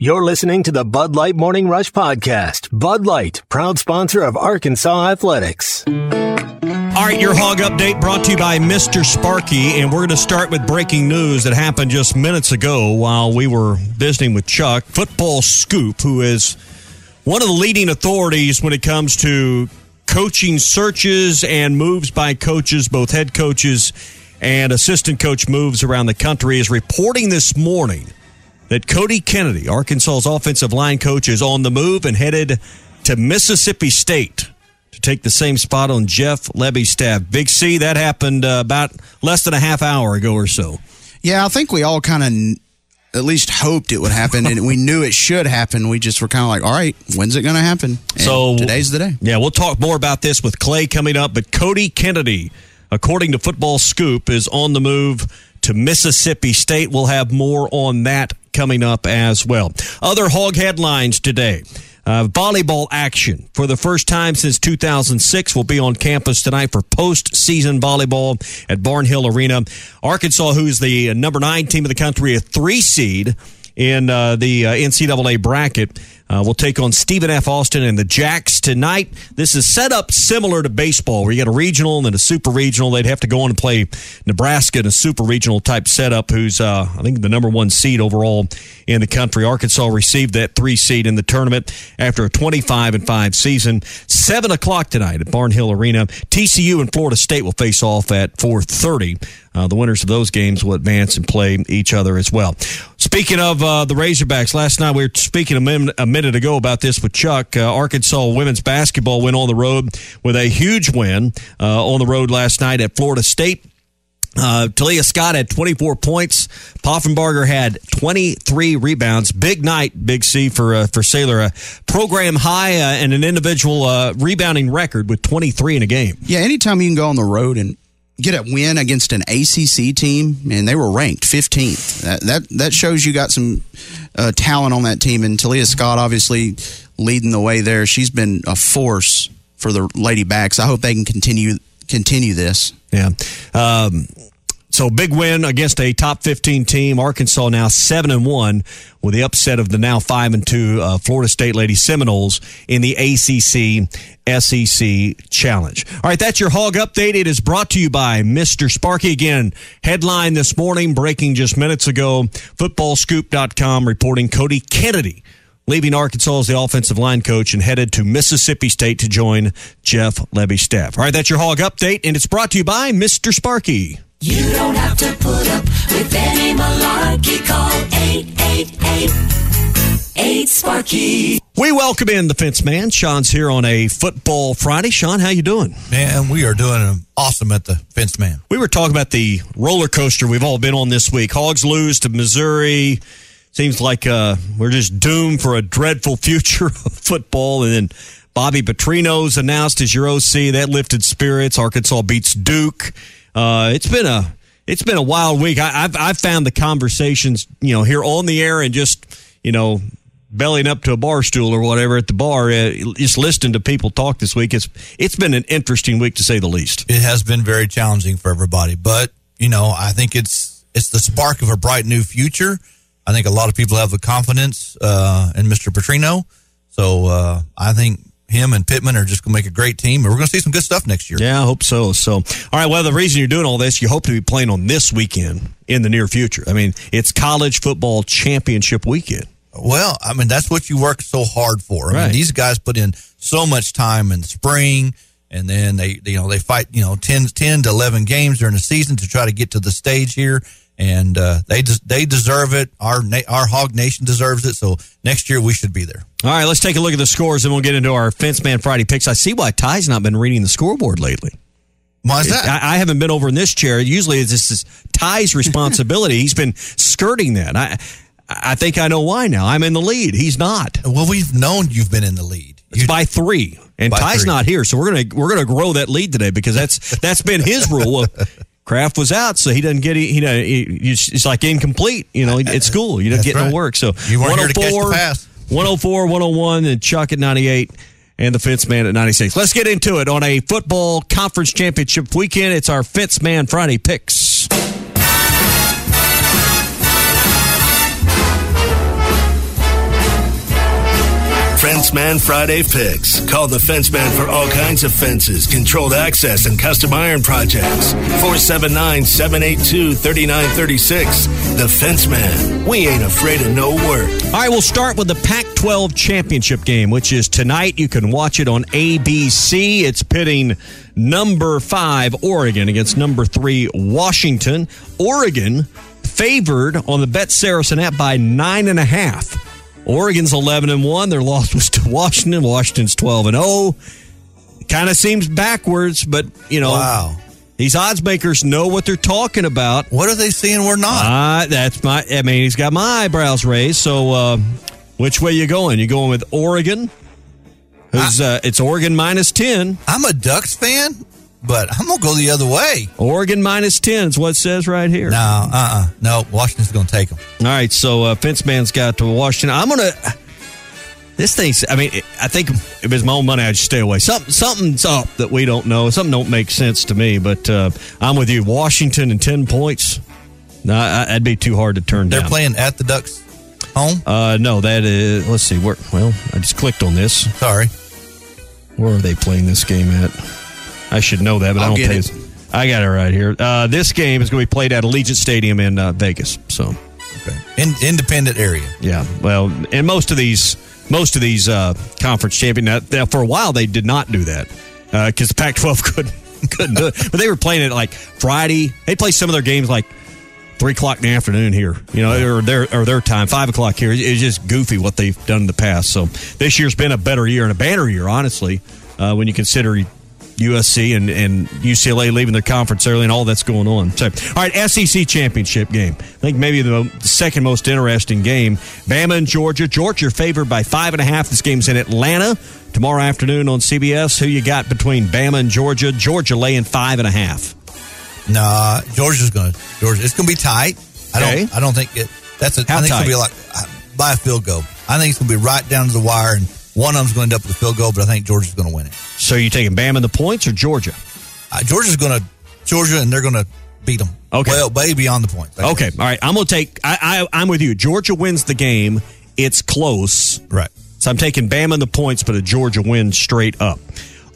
You're listening to the Bud Light Morning Rush Podcast. Bud Light, proud sponsor of Arkansas Athletics. All right, your hog update brought to you by Mr. Sparky, and we're going to start with breaking news that happened just minutes ago while we were visiting with Chuck. Football Scoop, who is one of the leading authorities when it comes to coaching searches and moves by coaches, both head coaches and assistant coach moves around the country, is reporting this morning that Cody Kennedy, Arkansas's offensive line coach, is on the move and headed to Mississippi State to take the same spot on Jeff Lebby's staff. Big C, that happened uh, about less than a half hour ago or so. Yeah, I think we all kind of at least hoped it would happen, and we knew it should happen. We just were kind of like, all right, when's it going to happen? And so today's the day. Yeah, we'll talk more about this with Clay coming up, but Cody Kennedy, according to Football Scoop, is on the move to Mississippi State. We'll have more on that coming up as well. Other hog headlines today. Uh, volleyball action for the first time since 2006 will be on campus tonight for postseason volleyball at Barnhill Arena. Arkansas, who's the number nine team of the country, a three seed in uh, the uh, NCAA bracket, Uh, we'll take on Stephen F. Austin and the Jacks tonight. This is set up similar to baseball, where you got a regional and then a super regional. They'd have to go on and play Nebraska in a super regional type setup, who's, uh, I think, the number one seed overall in the country. Arkansas received that three seed in the tournament after a 25 and 5 season. 7 o'clock tonight at Barnhill Arena. TCU and Florida State will face off at 430. Uh, the winners of those games will advance and play each other as well. Speaking of uh, the Razorbacks, last night we were speaking a, min- a minute ago about this with Chuck. Uh, Arkansas women's basketball went on the road with a huge win uh, on the road last night at Florida State. Uh, Taliah Scott had 24 points. Poffenbarger had 23 rebounds. Big night, Big C for uh, for Saylor. A program high uh, and an individual uh, rebounding record with 23 in a game. Yeah, anytime you can go on the road and get a win against an ACC team, and they were ranked 15th. That that, that shows you got some uh, talent on that team. And Taliah Scott obviously leading the way there. She's been a force for the Lady Backs. I hope they can continue continue this. Yeah. Um, so big win against a top 15 team. Arkansas now seven and one with the upset of the now five and two uh, Florida State Lady Seminoles in the ACC SEC Challenge. All right, that's your hog update. It is brought to you by Mr. Sparky again. Headline this morning, breaking just minutes ago. Footballscoop.com reporting Cody Kennedy leaving Arkansas as the offensive line coach and headed to Mississippi State to join Jeff Lebby's staff. All right, that's your hog update, and it's brought to you by Mr. Sparky. You don't have to put up with any malarkey. Call 888 Sparky. We welcome in the fence man. Sean's here on a football Friday. Sean, how you doing? Man, we are doing awesome at the fence man. We were talking about the roller coaster we've all been on this week. Hogs lose to Missouri. Seems like uh, we're just doomed for a dreadful future of football. And then Bobby Petrino's announced as your OC. That lifted spirits. Arkansas beats Duke. Uh, it's been a it's been a wild week. I, have I've found the conversations you know here on the air and just you know bellying up to a bar stool or whatever at the bar. Uh, just listening to people talk this week. It's it's been an interesting week to say the least. It has been very challenging for everybody, but you know I think it's it's the spark of a bright new future. I think a lot of people have the confidence uh, in Mr. Petrino. So uh, I think him and Pittman are just going to make a great team, and we're going to see some good stuff next year. Yeah, I hope so. So, all right. Well, the reason you're doing all this, you hope to be playing on this weekend in the near future. I mean, it's college football championship weekend. Well, I mean, that's what you work so hard for. I Right. mean, these guys put in so much time in spring, and then they, you know, they fight, you know, 10, 10 to 11 games during the season to try to get to the stage here. And uh, they des- they deserve it. Our na- our Hog Nation deserves it. So next year we should be there. All right, let's take a look at the scores, and we'll get into our Fence Man Friday picks. I see why Ty's not been reading the scoreboard lately. Why is that? I, I haven't been over in this chair. Usually, this is Ty's responsibility. He's been skirting that. I I think I know why now. I'm in the lead. He's not. Well, we've known you've been in the lead. It's by three, and Ty's three. not here, so we're gonna we're gonna grow that lead today because that's that's been his rule. Craft was out, so he doesn't get he, he it's like incomplete. You know, at school, you don't That's get no work. So You weren't here to catch the 104, pass. 104, 101, and Chuck at 98, and the Fence Man at 96. Let's get into it on a football conference championship weekend. It's our Fence Man Friday picks. Fenceman Friday Picks. Call the Fenceman for all kinds of fences, controlled access, and custom iron projects. 479 782 3936. The Fenceman. We ain't afraid of no work. All right, we'll start with the Pac 12 championship game, which is tonight. You can watch it on ABC. It's pitting number five, Oregon, against number three, Washington. Oregon favored on the Bet Saracen app by nine and a half. Oregon's 11 and 1. Their loss was to Washington. Washington's 12 and 0. Kind of seems backwards, but, you know. Wow. These odds makers know what they're talking about. What are they seeing we're not? Uh, that's my. I mean, he's got my eyebrows raised. So, uh, which way you going? You going with Oregon? Who's uh, it's Oregon minus ten. I'm a Ducks fan, but I'm gonna go the other way. Oregon minus ten is what it says right here. No, uh, uh no. Washington's gonna take them. All right, so uh, Fence Man's got to Washington. I'm gonna. This thing's. I mean, I think if it was my own money, I'd just stay away. Something, something's up that we don't know. Something don't make sense to me. But uh, I'm with you. Washington and ten points. No, I- that'd be too hard to turn They're down. playing at the Ducks home? Uh, no, that is. Let's see. Where? Well, I just clicked on this. Sorry. Where are they playing this game at? I should know that, but I I'll don't pay. it. I got it right here. Uh, this game is going to be played at Allegiant Stadium in uh, Vegas. So, In, independent area. yeah. Well, and most of these, most of these uh, conference champion. Now, now, for a while, they did not do that because the Pac-12 couldn't couldn't do it. But they were playing it like Friday. They play some of their games like three o'clock in the afternoon here, you know, or their or their time, five o'clock here. It's just goofy what they've done in the past. So this year's been a better year and a banner year, honestly, uh, when you consider USC and, and UCLA leaving their conference early and all that's going on. So, all right, SEC championship game. I think maybe the, the second most interesting game. Bama and Georgia. Georgia favored by five and a half. This game's in Atlanta tomorrow afternoon on CBS. Who you got between Bama and Georgia? Georgia laying five and a half. Nah, Georgia's going to Georgia. It's going to be tight. I Okay. don't. I don't think it. That's a. How I think it's going to be tight? like uh, by a field goal. I think it's going to be right down to the wire, and one of them's going to end up with a field goal. But I think Georgia's going to win it. So you taking Bama in the points or Georgia? Uh, Georgia's going to Georgia, and they're going to beat them. Okay. Well, way beyond the points. Okay, all right. I'm gonna take. I, I I'm with you. Georgia wins the game. It's close. Right. So I'm taking Bama in the points, but a Georgia win straight up.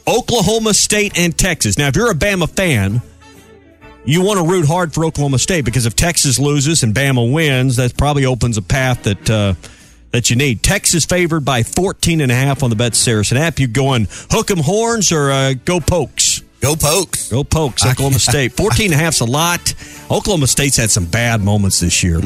Oklahoma State and Texas. Now, if you're a Bama fan, you want to root hard for Oklahoma State because if Texas loses and Bama wins, that probably opens a path that uh, that you need. Texas favored by 14 and a half on the Bet Saracen app. You going hook 'em horns or uh, go pokes? Go pokes. Go pokes. Oklahoma State. 14 and a half's a lot. Oklahoma State's had some bad moments this year.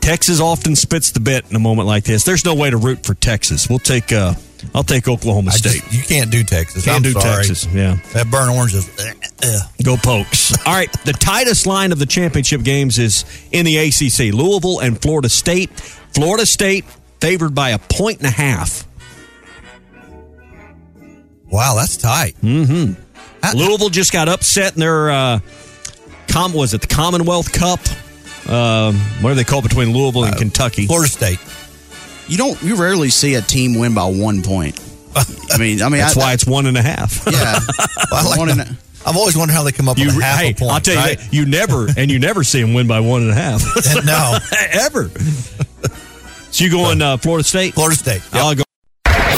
Texas often spits the bit in a moment like this. There's no way to root for Texas. We'll take. Uh, I'll take Oklahoma State. just, you can't do Texas. Can't I'm do sorry. Texas. Yeah. That burnt orange is. Uh, uh. Go Pokes. All right. The tightest line of the championship games is in the ACC. Louisville and Florida State. Florida State favored by a point and a half. Wow, that's tight. Mm-hmm. Louisville just got upset in their uh, com was it the Commonwealth Cup? Um, what do they call it between Louisville and Kentucky? Florida State. You don't. You rarely see a team win by one point. I mean, I mean, That's I, why it's one and a half. Yeah, I like one and a, I've always wondered how they come up You, with a half hey, a point. I'll tell you, right? that, you never and you never see them win by one and a half. no, ever. So you going uh, Florida State? Florida State. I'll go.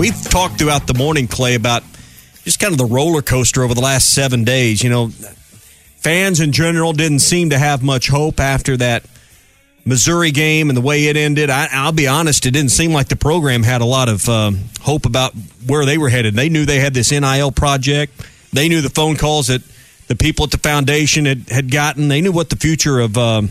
We've talked throughout the morning, Clay, about just kind of the roller coaster over the last seven days. You know, fans in general didn't seem to have much hope after that Missouri game and the way it ended. I, I'll be honest, it didn't seem like the program had a lot of um, hope about where they were headed. They knew they had this NIL project. They knew the phone calls that the people at the foundation had, had gotten. They knew what the future of um,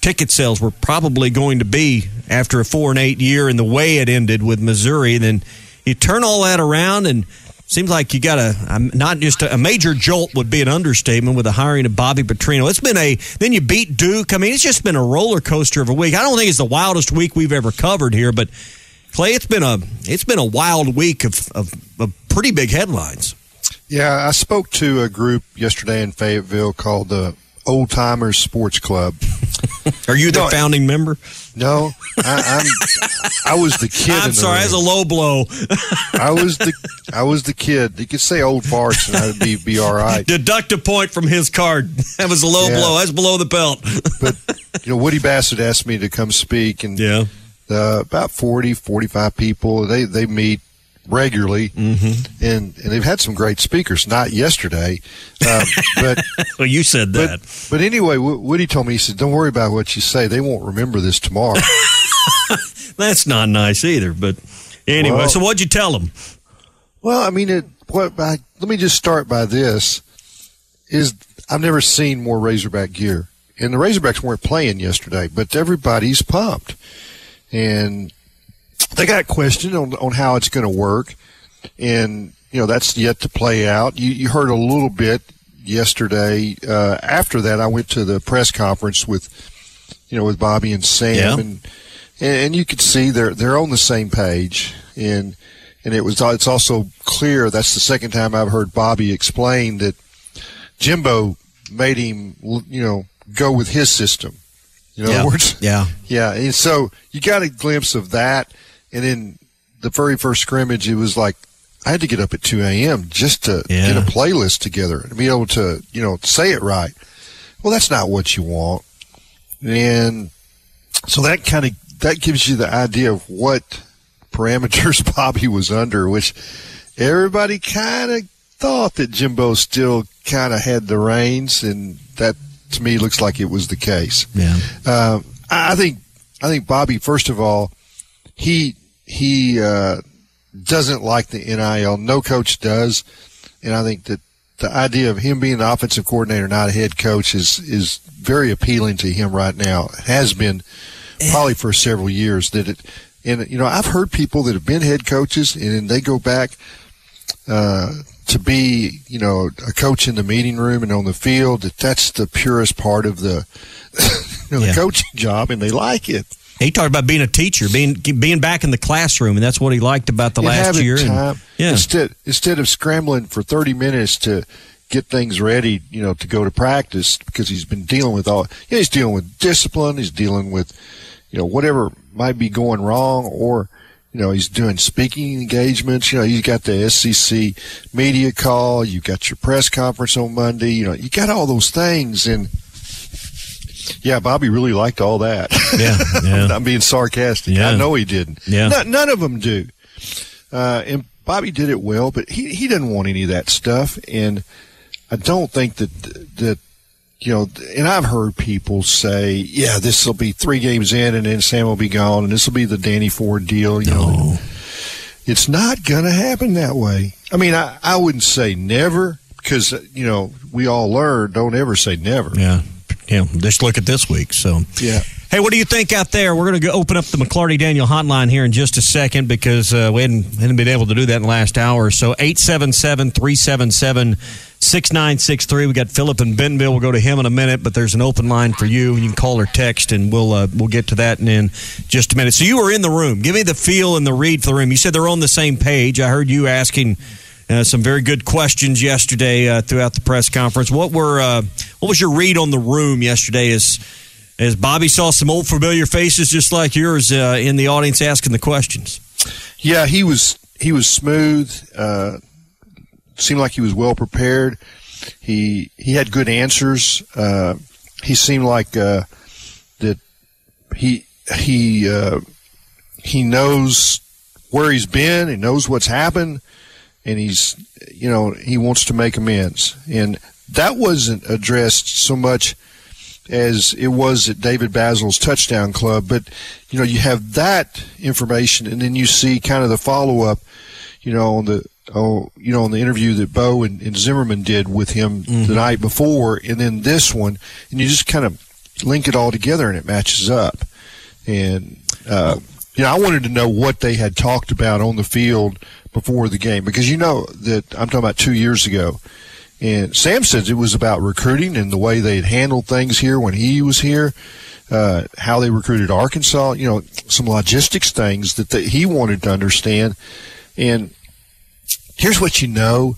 ticket sales were probably going to be after a four and eight year and the way it ended with Missouri. Then you turn all that around and seems like you got a, not just a, a major jolt would be an understatement with the hiring of Bobby Petrino. It's been a then you beat Duke. I mean, it's just been a roller coaster of a week. I don't think it's the wildest week we've ever covered here, but Clay, it's been a it's been a wild week of, of, of pretty big headlines. Yeah, I spoke to a group yesterday in Fayetteville called the Old Timers Sports Club. Are you the No, founding member? No, I, I'm. I was the kid. I'm sorry, that's a low blow. I was the I was the kid. You could say old farts and I'd be be all right. Deduct a point from his card. That was a low Yeah. blow. That's below the belt. But you know, Woody Bassett asked me to come speak, and yeah, uh, about 40, 45 people. They they meet regularly, mm-hmm. and and they've had some great speakers. Not yesterday, um, but well, you said that. But, but anyway, Wo- Woody told me he said, "Don't worry about what you say. They won't remember this tomorrow." That's not nice either. But anyway, Well- so what'd you tell them? Well, I mean, it. What? I, let me just start by this: is I've never seen more Razorback gear, and the Razorbacks weren't playing yesterday, but everybody's pumped, and they got questioned on on how it's going to work, and you know that's yet to play out. You you heard a little bit yesterday. Uh, after that, I went to the press conference with you know with Bobby and Sam, Yeah. and and you could see they're they're on the same page, and and it was it's also clear that's the second time I've heard Bobby explain that Jimbo made him you know go with his system. In other Yeah. words, Yeah. yeah, and so you got a glimpse of that, and then the very first scrimmage, it was like I had to get up at two a.m. just to Yeah. get a playlist together and be able to you know say it right. Well, that's not what you want, and so that kind of that gives you the idea of what parameters Bobby was under, which everybody kind of thought that Jimbo still kind of had the reins, and that to me looks like it was the case. Yeah. Uh, I I think I think Bobby, first of all, he he uh, doesn't like the NIL. No coach does, and I think that the idea of him being the offensive coordinator, not a head coach, is is very appealing to him right now. It has been probably for several years. That it, and you know, I've heard people that have been head coaches and then they go back uh, to be, you know, a coach in the meeting room and on the field. That that's the purest part of the, you know, the Yeah. coaching job, and they like it. He talked about being a teacher, being being back in the classroom, and that's what he liked about the And last year. and- yeah, Instead, instead of scrambling for 30 minutes to get things ready, you know, to go to practice because he's been dealing with all, you know, he's dealing with discipline. He's dealing with, you know, whatever might be going wrong or, you know, he's doing speaking engagements. You know, you got the SEC media call. You got your press conference on Monday. You know, you got all those things. And yeah, Bobby really liked all that. Yeah, yeah. I'm being sarcastic. Yeah. I know he didn't. Yeah. None, none of them do. Uh, and Bobby did it well, but he, he didn't want any of that stuff. And I don't think that, that, you know, and I've heard people say, yeah, this will be three games in and then Sam will be gone and this will be the Danny Ford deal. You know, it's not going to happen that way. I mean, I, I wouldn't say never because, you know, we all learn don't ever say never. yeah, yeah. Just look at this week. So Yeah. Hey, what do you think out there? We're going to go open up the McLarty Daniel hotline here in just a second because uh, we hadn't, hadn't been able to do that in the last hour. So 877 377 6963. We got Philip in Bentonville. We'll go to him in a minute, but there's an open line for you. You can call or text, and we'll uh, we'll get to that in just a minute. So you were in the room. Give me the feel and the read for the room. You said they're on the same page. I heard you asking. Uh, some very good questions yesterday uh, throughout the press conference. What were uh, what was your read on the room yesterday? As as Bobby saw some old familiar faces just like yours uh, in the audience asking the questions. Yeah, he was he was smooth. Uh, seemed like he was well prepared. He he had good answers. Uh, he seemed like that he he he knows where he's been. He knows what's happened, and he's you know he wants to make amends. And that wasn't addressed so much as it was at David Bazzel's touchdown club. But you know, you have that information, and then you see kind of the follow up. You know, on the oh, you know, on the interview that Bo and, and Zimmerman did with him the night before, and then this one, and you just kind of link it all together, and it matches up. And uh, you know, I wanted to know what they had talked about on the field before the game because you know that I'm talking about two years ago. And Sam says it was about recruiting and the way they had handled things here when he was here, uh, how they recruited Arkansas, you know, some logistics things that he wanted to understand. And here's what you know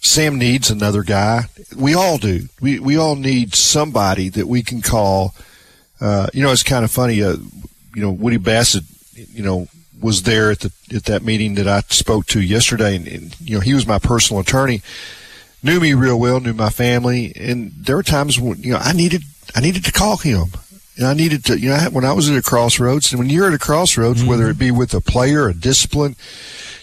Sam needs another guy. We all do. We, we all need somebody that we can call. Uh, you know, it's kind of funny. Uh, you know, Woody Bassett, you know, was there at the at that meeting that I spoke to yesterday, and, and you know, he was my personal attorney knew me real well, knew my family, and there were times when you know I needed I needed to call him, and I needed to you know when I was at a crossroads, and when you're at a crossroads, mm-hmm. whether it be with a player, a discipline,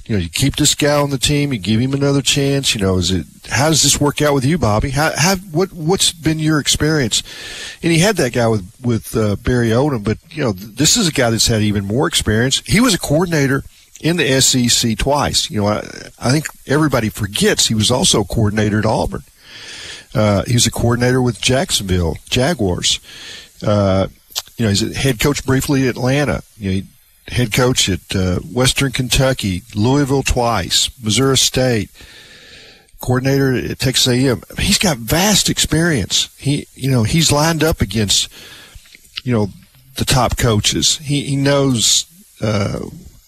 you know, you keep this guy on the team, you give him another chance. You know, is it how does this work out with you, Bobby? How, what what's been your experience? and he had that guy with with uh, Barry Odom. But you know, this is a guy that's had even more experience. He was a coordinator in the SEC twice. You know, I, I think everybody forgets he was also a coordinator at Auburn. Uh, he was a coordinator with Jacksonville Jaguars. Uh, you know, he's a head coach briefly at Atlanta. You know, he, head coach at uh, Western Kentucky, Louisville twice, Missouri State, coordinator at Texas A&M. He's got vast experience. He, you know, he's lined up against, you know, the top coaches. He, he knows uh,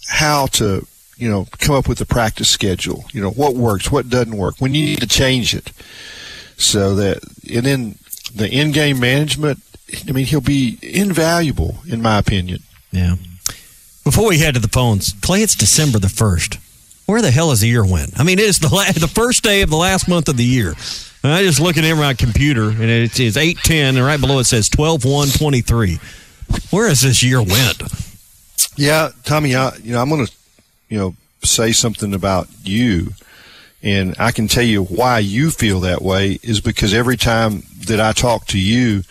how to, you know, come up with a practice schedule. You know, what works, what doesn't work, when you need to change it. So that, and then the in-game management. I mean, he'll be invaluable, in my opinion. Yeah. Before we head to the phones, Clay, it's December the 1st. Where the hell is the year went? I mean, it is the, la- the first day of the last month of the year. And I just looking at my computer, and it is 810, and right below it says 12 1 23. Where has this year went? Yeah, Tommy, I, you know, I'm going to, you know, say something about you. And I can tell you why you feel that way is because every time that I talk to you,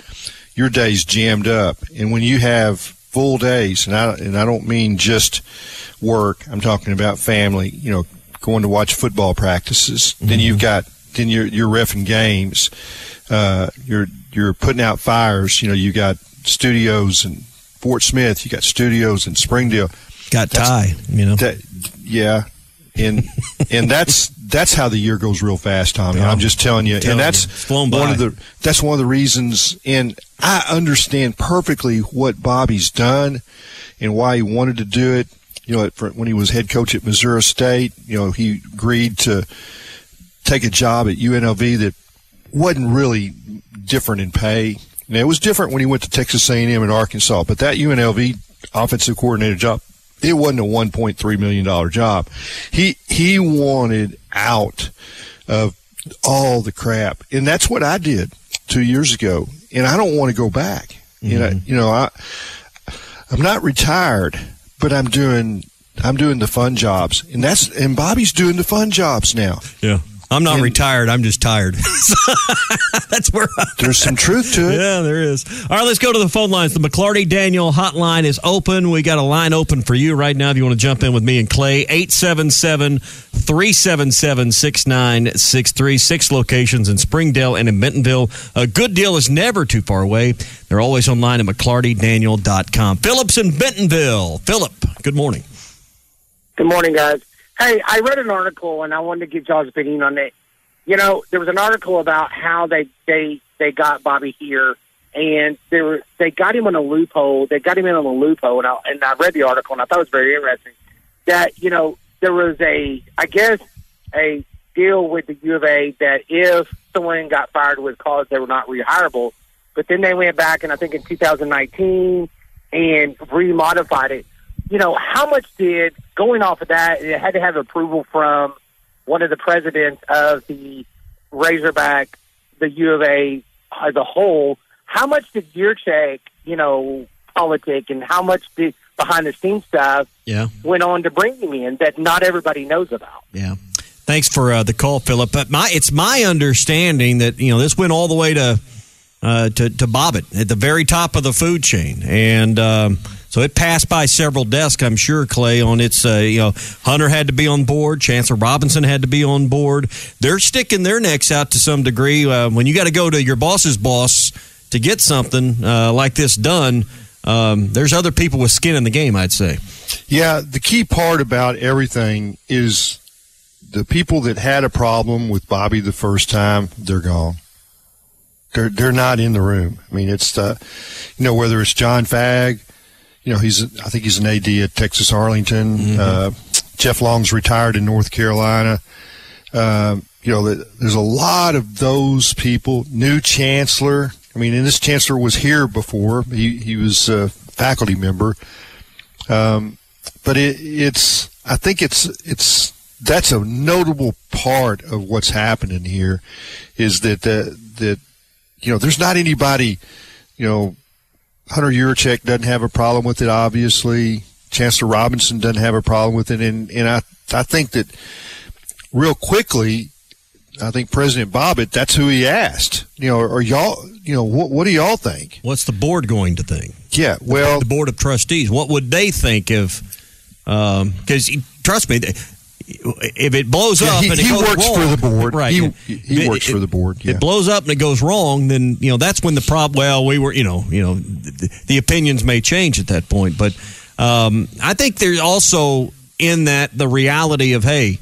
your day's jammed up. And when you have full days, and I, and I don't mean just work, I'm talking about family, you know, going to watch football practices. Mm-hmm. Then you've got, then you're, you're refing games. Uh, you're, you're putting out fires. You know, you got studios in Fort Smith, you got studios in Springdale. Got Ty, you know. That, yeah. And, and that's, that's how the year goes real fast, Tommy. Yeah. I'm just telling you. Telling and that's you. One by. of the, that's one of the reasons. And I understand perfectly what Bobby's done and why he wanted to do it. You know, when he was head coach at Missouri State, you know, he agreed to take a job at UNLV that wasn't really different in pay. Now, it was different when he went to Texas A&M and Arkansas, but that UNLV offensive coordinator job, it wasn't a $1.3 million job. He, he wanted out of all the crap. And that's what I did two years ago. And I don't want to go back. You know, mm-hmm. you know, I, I'm not retired, but I'm doing, I'm doing the fun jobs. And that's, and Bobby's doing the fun jobs now. Yeah. I'm not retired. I'm just tired. That's where I, There's some truth to it. Yeah, there is. All right, let's go to the phone lines. The McLarty Daniel hotline is open. We got a line open for you right now if you want to jump in with me and Clay. 877 377 6963. Six locations in Springdale and in Bentonville. A good deal is never too far away. They're always online at McLartyDaniel.com. Phillips in Bentonville. Philip, good morning. Good morning, guys. Hey, I read an article and I wanted to get y'all's opinion on it. You know, there was an article about how they they they got Bobby here, and they were they got him on a loophole. They got him in on a loophole, and I, and I read the article and I thought it was very interesting. That you know there was a I guess a deal with the U of A that if someone got fired with cause they were not rehireable, but then they went back and I think in 2019 and remodified it you know, how much did going off of that? It had to have approval from one of the presidents of the Razorback, the U of A as a whole. How much did your check, you know, politic, and how much did behind the scenes stuff Yeah. went on to bring him in that not everybody knows about? Yeah. Thanks for uh, the call, Philip. But my it's my understanding that you know this went all the way to uh, to to Bobbitt at the very top of the food chain, and um, so it passed by several desks. I'm sure Clay on its. Uh, you know, Hunter had to be on board. Chancellor Robinson had to be on board. They're sticking their necks out to some degree. Uh, when you got to go to your boss's boss to get something uh, like this done, um, there's other people with skin in the game. I'd say. Yeah, the key part about everything is the people that had a problem with Bobby the first time, they're gone. They're they're not in the room. I mean, it's uh, you know whether it's Jon Fagg, you know he's I think he's an AD at Texas Arlington. Uh, Jeff Long's retired in North Carolina. Um, you know, there's a lot of those people. New chancellor. I mean, and this chancellor was here before. He he was a faculty member. Um, but it, it's I think it's it's that's a notable part of what's happening here is that uh, that you know there's not anybody you know Hunter Yurachek doesn't have a problem with it obviously Chancellor Robinson doesn't have a problem with it and and I I think that real quickly I think President Bobbitt, that's who he asked. You know, or y'all, you know, what, what do y'all think? What's the board going to think? Yeah, well, the board of trustees. What would they think if? Um, because trust me, if it blows Yeah, up he- and it he goes works wrong, for the board. right? He- he it- works for the board, If it blows up and it goes wrong, then you know that's when the problem. Well, we were, you know, you know, the, the opinions may change at that point. But um, I think there's also in that the reality of hey,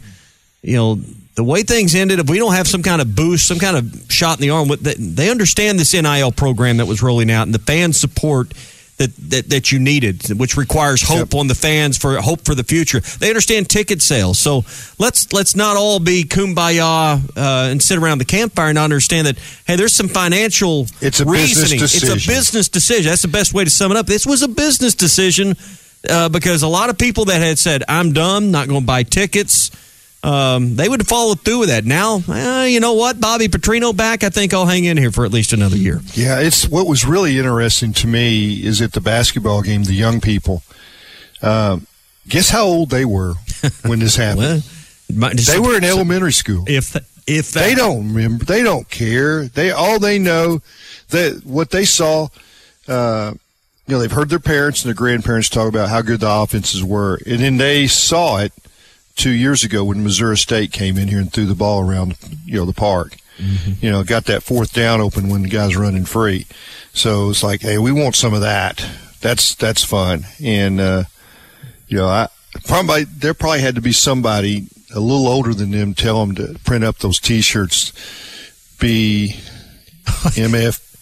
you know. The way things ended, if we don't have some kind of boost, some kind of shot in the arm, they understand this NIL program that was rolling out and the fan support that, that, that you needed, which requires hope on the fans for hope for the future. They understand ticket sales, so let's let's not all be kumbaya uh, and sit around the campfire and understand that hey, there's some financial It's a business reasoning. It's a decision. business decision. That's the best way to sum it up. This was a business decision uh, because a lot of people that had said I'm done, not going to buy tickets. Um, they would follow through with that. Now, uh, you know what? Bobby Petrino back. I think I'll hang in here for at least another year. Yeah, it's what was really interesting to me is at the basketball game, the young people. Um, guess how old they were when this happened? they were in elementary school. If if they don't remember, they don't care. They all they know that what they saw. Uh, you know, they've heard their parents and their grandparents talk about how good the offenses were, and then they saw it two years ago when Missouri State came in here and threw the ball around, you know, the park. You know, got that fourth down open when the guy's running free. So it's like, hey, we want some of that. That's that's fun, and uh, you know, I probably there probably had to be somebody a little older than them tell them to print up those T-shirts.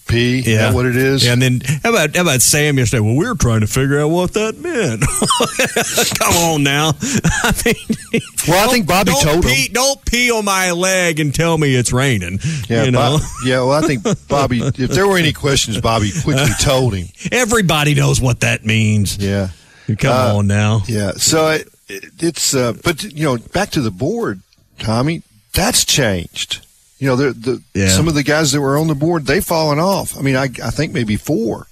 B MFP, is that what it is? Yeah, and then how about how about Sam yesterday? Well, we were trying to figure out what that meant. Come on now. I mean, well, I think Bobby told pee, Don't pee on my leg and tell me it's raining. Yeah, you know. Bob- yeah. Well, I think Bobby. If there were any questions, Bobby quickly told him. Everybody knows what that means. Yeah. Come Uh, on now. Yeah. So it, it, it's, uh, but you know, back to the board, Tommy. That's changed. You know, the, the Yeah. some of the guys that were on the board, they've fallen off. I mean, I, I think maybe four.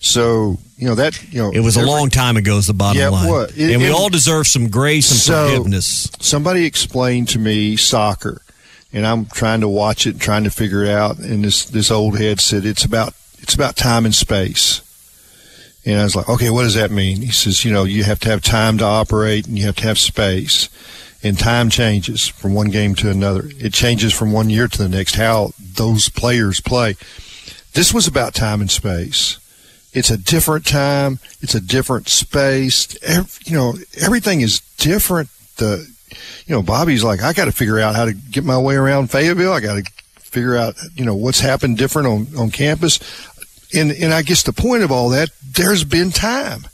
So you know that you know It was a long time ago. Is the bottom Yeah, line, what? It- and we it- all deserve some grace and So, forgiveness. Somebody explained to me soccer, and I'm trying to watch it, and trying to figure it out. And this this old head said it's about it's about time and space. And I was like, okay, what does that mean? He says, you know, you have to have time to operate, and you have to have space. And time changes from one game to another. It changes from one year to the next how those players play. This was about time and space. It's a different time. It's a different space. Ev you know, everything is different. The, you know, Bobby's like, I got to figure out how to get my way around Fayetteville. I got to figure out, you know, what's happened different on, on campus. And, and I guess the point of all that, there's been time.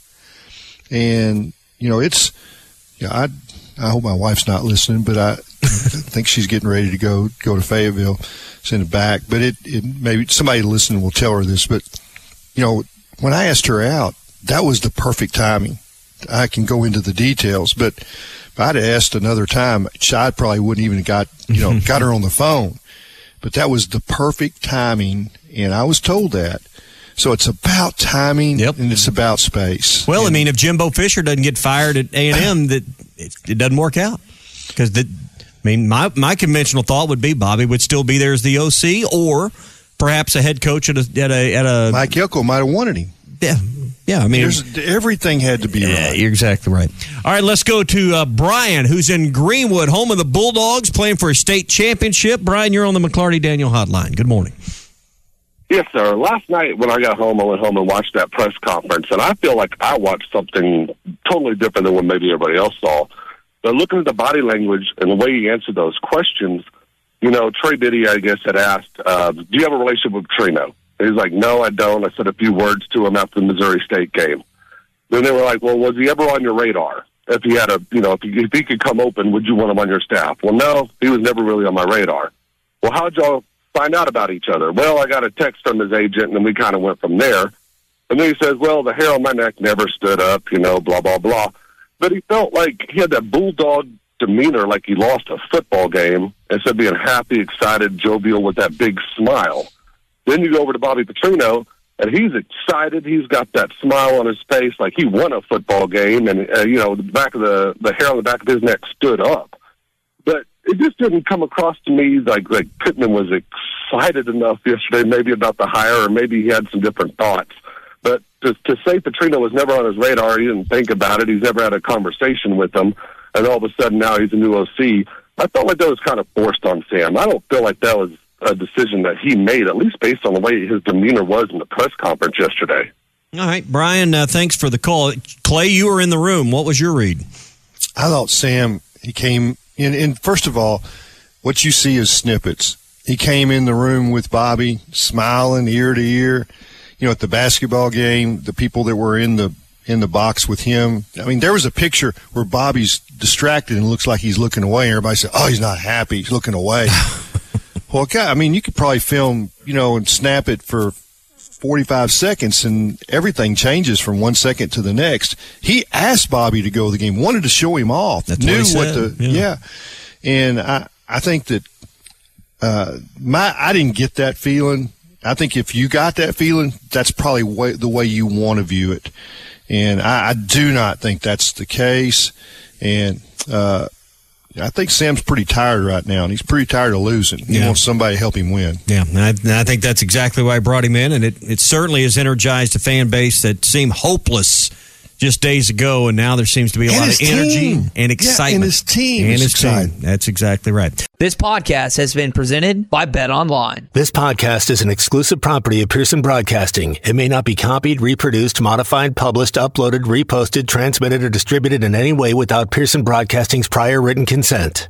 And, you know, it's, you know, I, I hope my wife's not listening, but I think she's getting ready to go, go to Fayetteville, send it back. But it, it maybe somebody listening will tell her this, but, you know, when I asked her out, that was the perfect timing. I can go into the details, but if I'd asked another time, I probably wouldn't even have got, you know, got her on the phone. But that was the perfect timing, and I was told that. So it's about timing, yep. and it's about space. Well, I mean, if Jimbo Fisher doesn't get fired at A and M, that it, it doesn't work out because the. I mean, my my conventional thought would be Bobby would still be there as the OC, or perhaps a head coach at a at a, at a Mike Elko might have wanted him. Yeah, yeah. I mean, There's, everything had to be Yeah, right. you're exactly right. All right, let's go to uh, Brian, who's in Greenwood, home of the Bulldogs, playing for a state championship. Brian, you're on the McLarty Daniel Hotline. Good morning. Yes, sir. Last night when I got home, I went home and watched that press conference, and I feel like I watched something totally different than what maybe everybody else saw. But looking at the body language and the way he answered those questions, you know, Trey Biddy, I guess, had asked, uh, "Do you have a relationship with Trino?" And he's like, "No, I don't." I said a few words to him after the Missouri State game. Then they were like, "Well, was he ever on your radar? If he had a, you know, if he, if he could come open, would you want him on your staff?" Well, no, he was never really on my radar. Well, how'd y'all find out about each other? Well, I got a text from his agent, and then we kind of went from there. And then he says, "Well, the hair on my neck never stood up, you know, blah blah blah." But he felt like he had that bulldog demeanor, like he lost a football game, instead of being happy, excited, jovial with that big smile. Then you go over to Bobby Petrino, and he's excited. He's got that smile on his face, like he won a football game, and uh, you know, the back of the the hair on the back of his neck stood up. But it just didn't come across to me like like Pittman was excited enough yesterday, maybe about the hire, or maybe he had some different thoughts. But to, to say Petrino was never on his radar, he didn't think about it. He's never had a conversation with him, and all of a sudden now he's a new OC. I felt like that was kind of forced on Sam. I don't feel like that was a decision that he made, at least based on the way his demeanor was in the press conference yesterday. All right, Brian, uh, thanks for the call. Clay, you were in the room. What was your read? I thought Sam, he came in, and first of all, what you see is snippets. He came in the room with Bobby, smiling ear to ear. You know, at the basketball game, the people that were in the in the box with him. I mean, there was a picture where Bobby's distracted and looks like he's looking away. And everybody said, "Oh, he's not happy. He's looking away." well, God, I mean, you could probably film, you know, and snap it for 45 seconds and everything changes from one second to the next. He asked Bobby to go to the game, wanted to show him off, That's knew what, what the, Yeah. yeah. And I, I think that, uh, my, I didn't get that feeling. I think if you got that feeling, that's probably way, the way you want to view it. And I, I do not think that's the case. And, uh, I think Sam's pretty tired right now, and he's pretty tired of losing. He Yeah. wants somebody to help him win. Yeah, and I, and I think that's exactly why I brought him in, and it, it certainly has energized a fan base that seemed hopeless just days ago, and now there seems to be a And lot of energy team. and Yeah, and excitement. his team And is his team. That's exactly right. This podcast has been presented by Bet Online. This podcast is an exclusive property of Pearson Broadcasting. It may not be copied, reproduced, modified, published, uploaded, reposted, transmitted, or distributed in any way without Pearson Broadcasting's prior written consent.